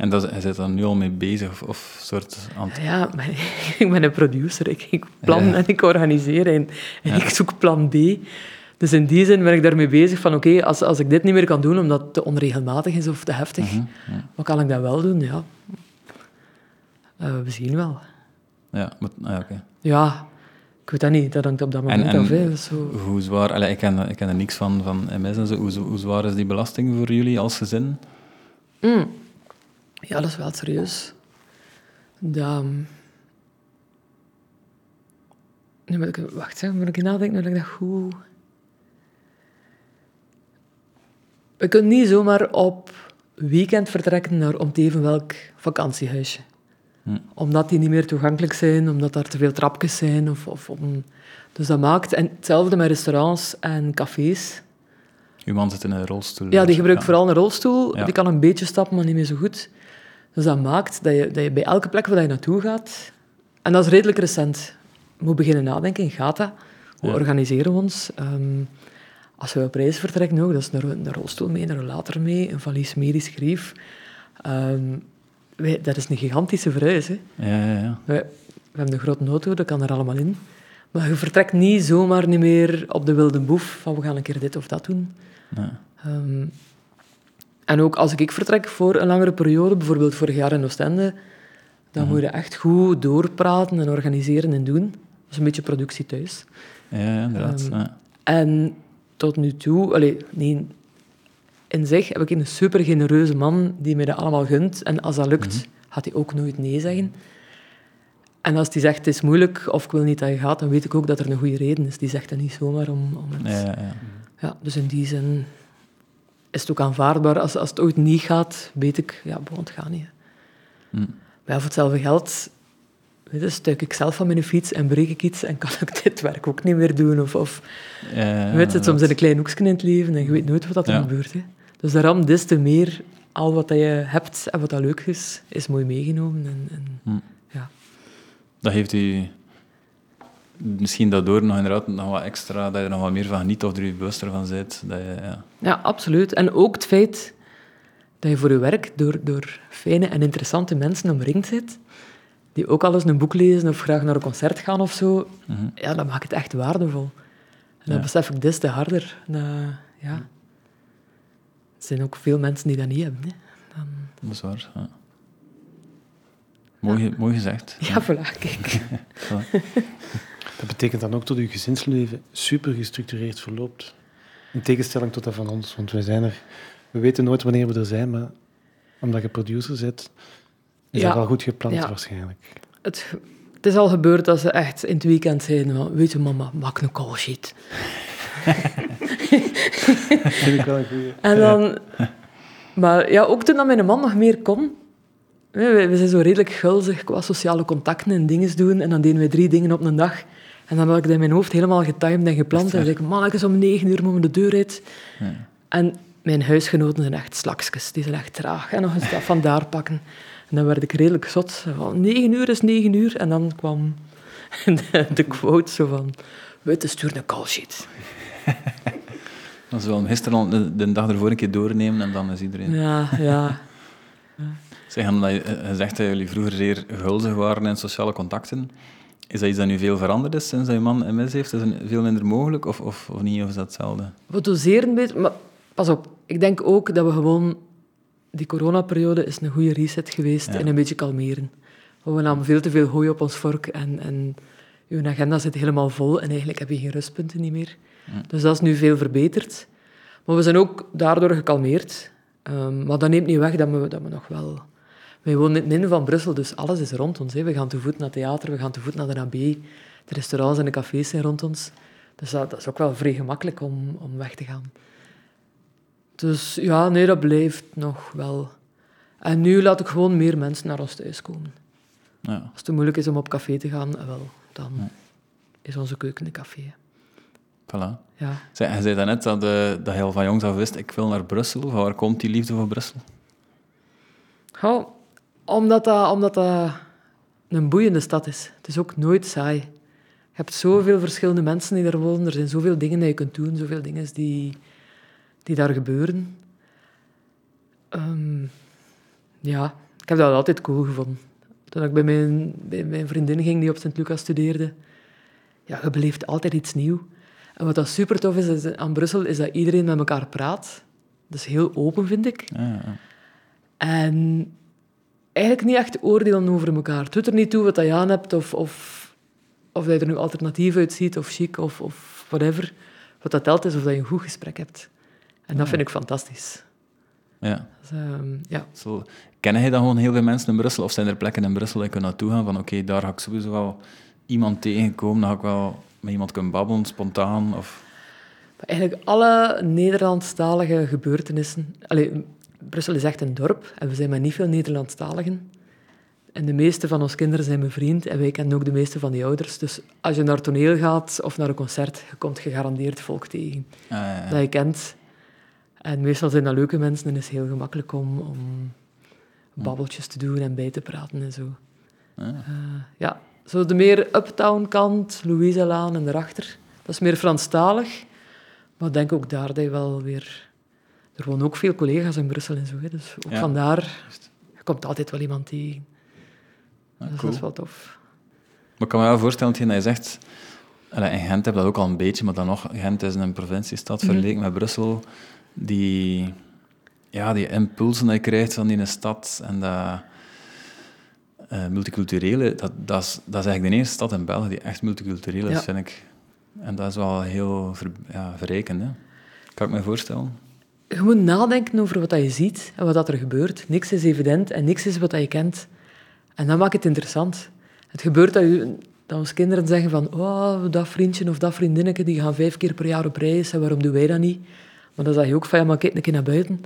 En dat, hij zit daar nu al mee bezig, of, of soort ja, maar ik ben een producer. Ik, ik plan Ja. en ik organiseer en, en Ja. ik zoek plan B. Dus in die zin ben ik daarmee bezig van oké, als, als ik dit niet meer kan doen omdat het te onregelmatig is of te heftig, Mhm, ja. wat kan ik dan wel doen? Ja. Eh, we zien wel. Ja, maar, ah, oké. Ja, ik weet dat niet. Dat hangt op dat moment En- en- af. hè. Zo. Hoe zwaar... Allee, ik, ken, ik ken er niks van, van MS en zo. Hoe, hoe zwaar is die belasting voor jullie als gezin? Mm. Ja, dat is wel serieus. Dat... Nu moet ik... Wacht, hè, moet ik nadenken dat ik dat goed... We kunnen niet zomaar op weekend vertrekken naar om te even welk vakantiehuisje. Hm. Omdat die niet meer toegankelijk zijn, omdat daar te veel trapjes zijn. Of, of om... Dus dat maakt... En hetzelfde met restaurants en cafés. Uw man zit in een rolstoel. Ja, die gebruikt Ja. vooral een rolstoel. Ja. Die kan een beetje stappen, maar niet meer zo goed. Dus dat maakt dat je, dat je bij elke plek waar je naartoe gaat... En dat is redelijk recent. Moet beginnen nadenken, gaat dat? Hoe Ja. organiseren we ons? Ehm, als we op reis vertrekken ook, dat is een, ro- een rolstoel mee, een rollator mee, een valies medisch grief. Wij- dat is een gigantische verhuis. Hè. Ja, ja, ja. We, we hebben een grote auto, dat kan er allemaal in. Maar je vertrekt niet zomaar niet meer op de wilde boef van we gaan een keer dit of dat doen. ja. Ehm, en ook als ik vertrek voor een langere periode, bijvoorbeeld vorig jaar in Oostende, dan moet je echt goed doorpraten en organiseren en doen. Dat is een beetje productie thuis. Ja, inderdaad. Ehm, ja. En tot nu toe, allee, nee, in zich heb ik een super genereuze man die mij dat allemaal gunt. En als dat lukt, gaat hij ook nooit nee zeggen. En als hij zegt het is moeilijk of ik wil niet dat je gaat, dan weet ik ook dat er een goede reden is. Die zegt dat niet zomaar om, om het... Ja, ja, ja. Ja, dus in die zin is het ook aanvaardbaar. Als, als het ooit niet gaat, weet ik, ja, bon, het gaat niet. Hm. Maar ja, voor hetzelfde geld weet je, stuik ik zelf van mijn fiets en breek ik iets en kan ik dit werk ook niet meer doen. Of, of Ja, weet je, het soms in een klein hoekje in het leven en je weet nooit wat dat er Ja. gebeurt. Hè. Dus daarom, des te meer, al wat dat je hebt en wat dat leuk is, is mooi meegenomen. En, en, Hm. ja. Dat heeft u misschien daardoor nog inderdaad nog wat extra, dat je er nog wat meer van geniet of er je bewuster van bent. Dat je, ja. Ja, absoluut. En ook het feit dat je voor je werk door, door fijne en interessante mensen omringd zit, die ook al eens een boek lezen of graag naar een concert gaan of zo, Mhm. ja, dat maakt het echt waardevol. En dan Ja. besef ik des te harder. Dat, ja. Er zijn ook veel mensen die dat niet hebben. Hè. Dan, Dat is waar. Ja. Mooi, mooi gezegd. ja, voilà, kijk. Voilà. Dat betekent dan ook dat uw gezinsleven super gestructureerd verloopt. In tegenstelling tot dat van ons, want wij zijn er... We weten nooit wanneer we er zijn, maar omdat je producer zit, is Ja. dat wel goed gepland Ja. waarschijnlijk. Het, het is al gebeurd dat ze echt in het weekend zeiden van, weet je mama, maak een call sheet. Vind ik wel een goeie. En dan... Maar ja, ook toen dat mijn man nog meer kon. we zijn zo redelijk gulzig qua sociale contacten en dingen doen. En dan deden we drie dingen op een dag. En dan had ik dat in mijn hoofd helemaal getimed en gepland. En zei ik, man, ik is om negen uur moet de deur uit. Ja. En mijn huisgenoten zijn echt slakjes. Die zijn echt traag. En nog eens dat vandaar pakken. En dan werd ik redelijk zot. Van, negen uur is negen uur. En dan kwam de, de quote zo van... Weet, stuur een call sheet. Dan zullen we hem gisteren al de, de dag ervoor een keer doornemen en dan is iedereen... Ja, ja. Zeg, omdat je eh, zegt dat jullie vroeger zeer gulzig waren in sociale contacten. Is dat iets dat nu veel veranderd is sinds dat je man MS heeft? Is het veel minder mogelijk of, of, of niet? Of is dat hetzelfde? We doseren beter, maar pas op. Ik denk ook dat we gewoon... Die coronaperiode is een goede reset geweest Ja. en een beetje kalmeren. Want we namen veel te veel hooi op ons vork en, en uw agenda zit helemaal vol en eigenlijk heb je geen rustpunten niet meer. Dus dat is nu veel verbeterd. Maar we zijn ook daardoor gekalmeerd. Ehm, maar dat neemt niet weg dat we, dat we nog wel... Wij wonen in het midden van Brussel, dus alles is rond ons. Hè. We gaan te voet naar het theater, we gaan te voet naar de AB. De restaurants en de cafés zijn rond ons. Dus dat, dat is ook wel vrij gemakkelijk om, om weg te gaan. Dus ja, nee, dat blijft nog wel. En nu laat ik gewoon meer mensen naar ons thuis komen. Ja. Als het te moeilijk is om op café te gaan, eh, wel, dan is onze keuken een café. Voilà. Ja. Je zei daarnet dat, eh, dat je al van jongs af wist, ik wil naar Brussel. Van waar komt die liefde voor Brussel? Goh, omdat, dat, omdat dat een boeiende stad is. Het is ook nooit saai. Je hebt zoveel verschillende mensen die daar wonen. Er zijn zoveel dingen die je kunt doen, zoveel dingen die, die daar gebeuren. Ehm, ja, ik heb dat altijd cool gevonden. Toen ik bij mijn, bij mijn vriendin ging die op Sint-Lucas studeerde, ja, je beleeft altijd iets nieuws. En wat dat super tof is, is aan Brussel, is dat iedereen met elkaar praat. Dat is heel open, vind ik. Ja. En eigenlijk niet echt oordelen over elkaar. Het doet er niet toe wat je aan hebt of, of, of dat je er nu alternatief uitziet of chic of, of whatever. Wat dat telt is of dat je een goed gesprek hebt. En dat vind ik fantastisch. Ja. Dus, ehm, ja. Zo, kennen jij dan gewoon heel veel mensen in Brussel? Of zijn er plekken in Brussel waar je naartoe gaan van oké, daar ga ik sowieso wel iemand tegenkomen, dan ga ik wel met iemand kunnen babbelen, spontaan? Of... Eigenlijk alle Nederlandstalige gebeurtenissen... Allee, Brussel is echt een dorp en we zijn met niet veel Nederlandstaligen. En de meeste van onze kinderen zijn mijn vriend en wij kennen ook de meeste van die ouders. Dus als je naar toneel gaat of naar een concert, je komt gegarandeerd volk tegen Ah, ja, ja. dat je kent. En meestal zijn dat leuke mensen en het is heel gemakkelijk om, om babbeltjes te doen en bij te praten en zo. Ah. Eh, ja, zo de meer uptown kant, Louise-laan en daarachter. Dat is meer Franstalig. Maar ik denk ook daar dat je wel weer... Er wonen ook veel collega's in Brussel en zo. Hè, dus ook Ja. vandaar... Je komt altijd wel iemand tegen. Ah, Dus cool. dat is wel tof. Maar ik kan me wel voorstellen dat je zegt... In Gent heb je dat ook al een beetje, maar dan nog... Gent is een provinciestad Mhm. vergeleken met Brussel. Die, ja, die impulsen die je krijgt van die stad en dat... eh, multiculturele, dat, dat, is, dat is eigenlijk de eerste stad in België die echt multicultureel is, Ja. vind ik. En dat is wel heel ver, ja, verrijkend, hè. Kan ik me voorstellen. Je moet nadenken over wat je ziet en wat er gebeurt. Niks is evident en niks is wat je kent. En dat maakt het interessant. Het gebeurt dat, je, onze kinderen zeggen van oh, dat vriendje of dat vriendinnetje die gaan vijf keer per jaar op reis en waarom doen wij dat niet? Maar dan zeg je ook van ja, maar kijk een keer naar buiten.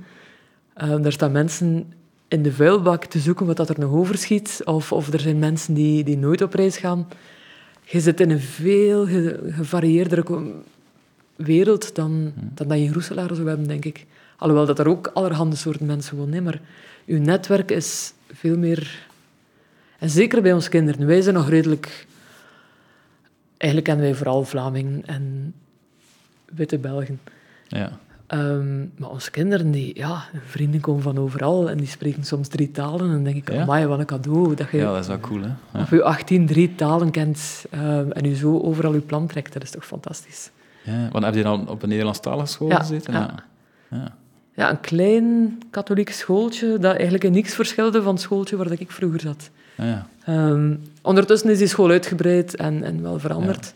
Eh, daar staan mensen in de vuilbak te zoeken wat dat er nog overschiet. Of, of er zijn mensen die, die nooit op reis gaan. Je zit in een veel ge- gevarieerdere wereld dan, dan dat je in Roeselaar zou hebben, denk ik. Alhoewel dat er ook allerhande soorten mensen wonen. Maar uw netwerk is veel meer... En zeker bij ons kinderen. Wij zijn nog redelijk... Eigenlijk kennen wij vooral Vlamingen en witte Belgen. Ja. Ehm, maar onze kinderen, die, ja, vrienden komen van overal en die spreken soms drie talen. En dan denk ik, Ja? amai, wat een cadeau. Dat je ja, dat is wel cool, hè. Ja. op je 18 drie talen kent ehm, en je zo overal je plan trekt. Dat is toch fantastisch. Ja, want heb je dan op een Nederlandstalige school Ja, gezeten? ja. ja. Ja, een klein katholiek schooltje dat eigenlijk in niks verschilde van het schooltje waar ik vroeger zat. Ja, ja. Ehm, ondertussen is die school uitgebreid en, en wel veranderd.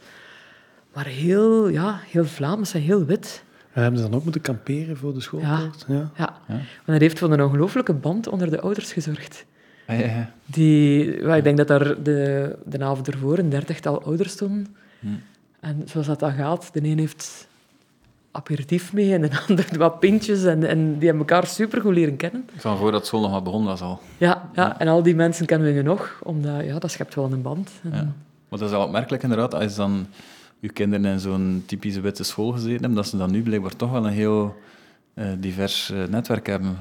Maar heel, ja, heel Vlaams en heel wit. We hebben ze dan ook moeten kamperen voor de schoolpoort? Ja. Ja. Ja. Want dat heeft voor een ongelooflijke band onder de ouders gezorgd. Ah, ja, ja. Die, ja, ik denk dat daar de, de avond ervoor een dertigtal ouders stonden. Hm. En zoals dat dan gaat, de een heeft aperitief mee en de ander wat pintjes. En, en die hebben elkaar supergoed leren kennen. Van voordat school nog maar begonnen was al. Ja, ja, en al die mensen kennen we nu nog, omdat ja, dat schept wel een band. En, Ja. Maar dat is wel opmerkelijk inderdaad, als dan je kinderen in zo'n typische witte school gezeten hebben, dat ze dan nu blijkbaar toch wel een heel eh, divers eh, netwerk hebben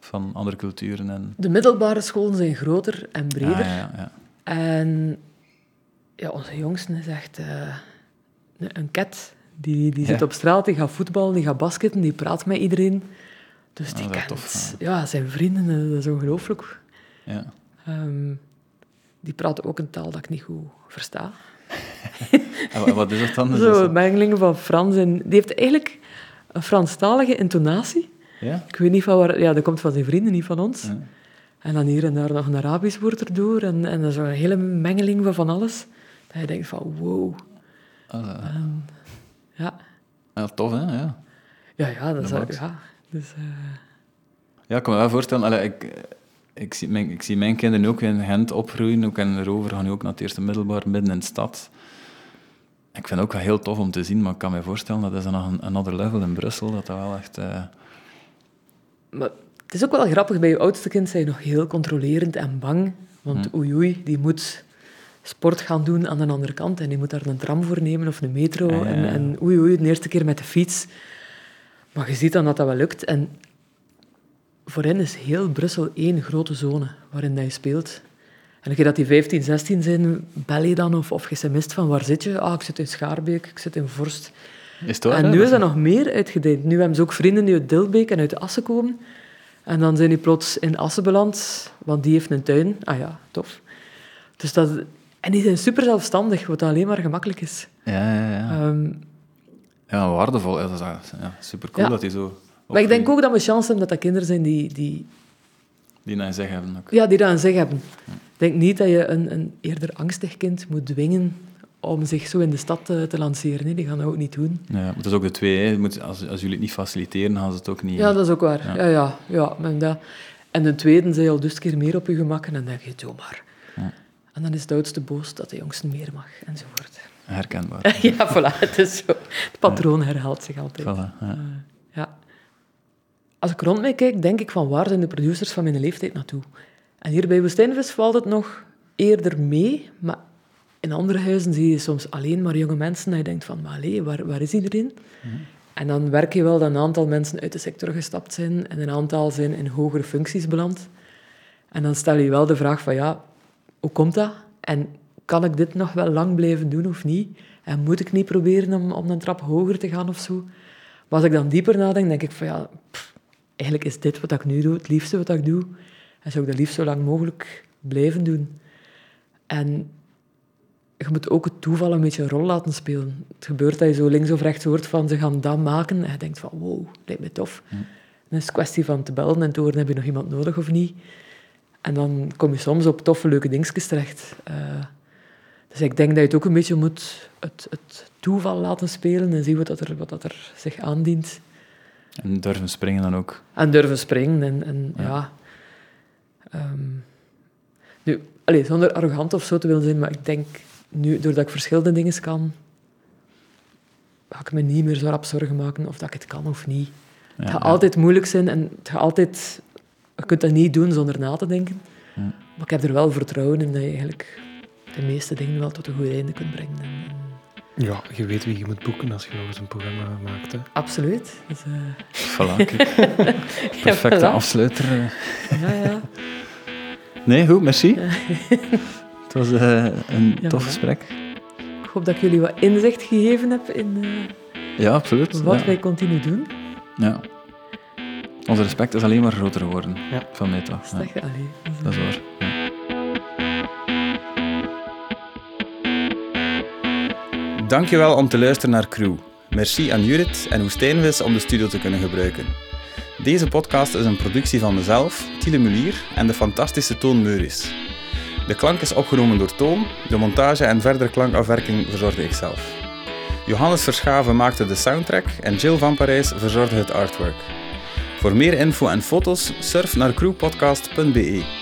van andere culturen. En... De middelbare scholen zijn groter en breder. Ah, ja, ja. En ja, onze jongste is echt eh, een- een cat. Die, die Ja. zit op straat, die gaat voetballen, die gaat basketten, die praat met iedereen. Dus Ah, die dat is kent tof, ja, zijn vrienden, eh, dat is ongelooflijk. ja. Ehm, die praten ook een taal dat ik niet goed versta. En wat is dat dan? Is dat Zo, zo- mengelingen van Frans en... Die heeft eigenlijk een Franstalige intonatie. Ja? Ik weet niet van waar... Ja, dat komt van zijn vrienden, niet van ons. Ja. En dan hier en daar nog een Arabisch woord erdoor. En, en dan zo'n hele mengeling van van alles. Dat je denkt van, wow. En, ja. ja, tof, hè? Ja. Ja, ja, dat is... Ja, dus, eh, Ja, ik kan me wel voorstellen. Allee, ik, ik, zie mijn, ik zie mijn kinderen ook in Gent opgroeien. Ook in Rover gaan nu ook naar het eerste middelbaar, midden in de stad. Ik vind het ook wel heel tof om te zien, maar ik kan me voorstellen dat is dan nog een another level in Brussel. Dat dat wel echt... eh, maar het is ook wel grappig, bij je oudste kind zijn je nog heel controlerend en bang. Want Hm. oei oei, die moet sport gaan doen aan de andere kant. En die moet daar een tram voor nemen of een metro. Ja, ja, En, en oei oei, de eerste keer met de fiets. Maar je ziet dan dat dat wel lukt. En voor hen is heel Brussel één grote zone waarin dat je speelt. En als je dat die 15, 16 zijn, bel je dan of, of je sms't van waar zit je? Ah, ik zit in Schaarbeek, ik zit in Vorst. is het waar, En hè? nu is dat nog meer uitgedijd. Nu hebben ze ook vrienden die uit Dilbeek en uit Assen komen. En dan zijn die plots in Assen beland, want die heeft een tuin. Ah ja, tof. Dus dat, en die zijn super zelfstandig, wat alleen maar gemakkelijk is. Ja, ja, ja. Ehm, ja, waardevol. Ja, dat is ja, super cool Ja. dat hij zo... maar ik denk ook dat we chance hebben dat dat kinderen zijn die, die Die naar zeg hebben ook. Ja, die dat aan zich hebben. Ik denk niet dat je een, een eerder angstig kind moet dwingen om zich zo in de stad te, te lanceren. Hè. Die gaan dat ook niet doen. Ja, maar het is ook de twee. Hè. Je Moet, als, als jullie het niet faciliteren, gaan ze het ook niet... Ja, dat is ook waar. Ja. Ja, ja, ja, maar dat. En de tweede zei al dus keer meer op je gemak en dan denk je, doe maar. En dan is de oudste boos dat de jongste meer mag, enzovoort. Herkenbaar. ja, voilà, het is zo. Het patroon herhaalt zich altijd. Voilà, ja. Eh, ja. Als ik rond mij kijk, denk ik van waar zijn de producers van mijn leeftijd naartoe? En hier bij Woestijnvis valt het nog eerder mee, maar in andere huizen zie je soms alleen maar jonge mensen en je denkt van, maar allee, waar, waar is iedereen? En dan werk je wel dat een aantal mensen uit de sector gestapt zijn en een aantal zijn in hogere functies beland. En dan stel je wel de vraag van, ja, hoe komt dat? En kan ik dit nog wel lang blijven doen of niet? En moet ik niet proberen om, om een trap hoger te gaan of zo? Maar als ik dan dieper nadenk, denk ik van ja, pff, eigenlijk is dit wat ik nu doe het liefste wat ik doe. En zou ik dat liefst zo lang mogelijk blijven doen. En je moet ook het toeval een beetje een rol laten spelen. Het gebeurt dat je zo links of rechts hoort van ze gaan dat maken. En je denkt van wow, lijkt me tof. Dan is het kwestie van te bellen en te horen heb je nog iemand nodig of niet. En dan kom je soms op toffe, leuke dingetjes terecht. Eh, dus ik denk dat je het ook een beetje moet het, het toeval laten spelen en zien wat, dat er, wat dat er zich aandient. En durven springen dan ook. En durven springen. En, en ja. Ja. Ehm, nu, allez, zonder arrogant of zo te willen zijn, maar ik denk nu, doordat ik verschillende dingen kan, ga ik me niet meer zo rap zorgen maken of dat ik het kan of niet. Ja, het gaat ja. altijd moeilijk zijn en het gaat altijd, je kunt dat niet doen zonder na te denken. Ja. Maar ik heb er wel vertrouwen in dat je eigenlijk de meeste dingen wel tot een goed einde kunt brengen. En, en Ja, je weet wie je moet boeken als je nog eens een programma maakt. Hè. absoluut. Dus, eh, Voilà. Perfecte voilà. afsluiter. eh. ja, ja. Nee, goed, merci. Het was eh, een Ja, tof gesprek. Ik hoop dat ik jullie wat inzicht gegeven heb in eh, Ja, absoluut. wat ja. wij continu doen. Ja. Onze respect is alleen maar groter geworden. Ja. Van mij toch. Dat is- dat is waar. Ja. Dankjewel om te luisteren naar Crew. Merci aan Jurit en Woestijnvis om de studio te kunnen gebruiken. Deze podcast is een productie van mezelf, Tiele Mulier en de fantastische Toon Meuris. De klank is opgenomen door Toon, de montage en verdere klankafwerking verzorgde ik zelf. Johannes Verschaven maakte de soundtrack en Jill van Parijs verzorgde het artwork. Voor meer info en foto's surf naar crewpodcast.be.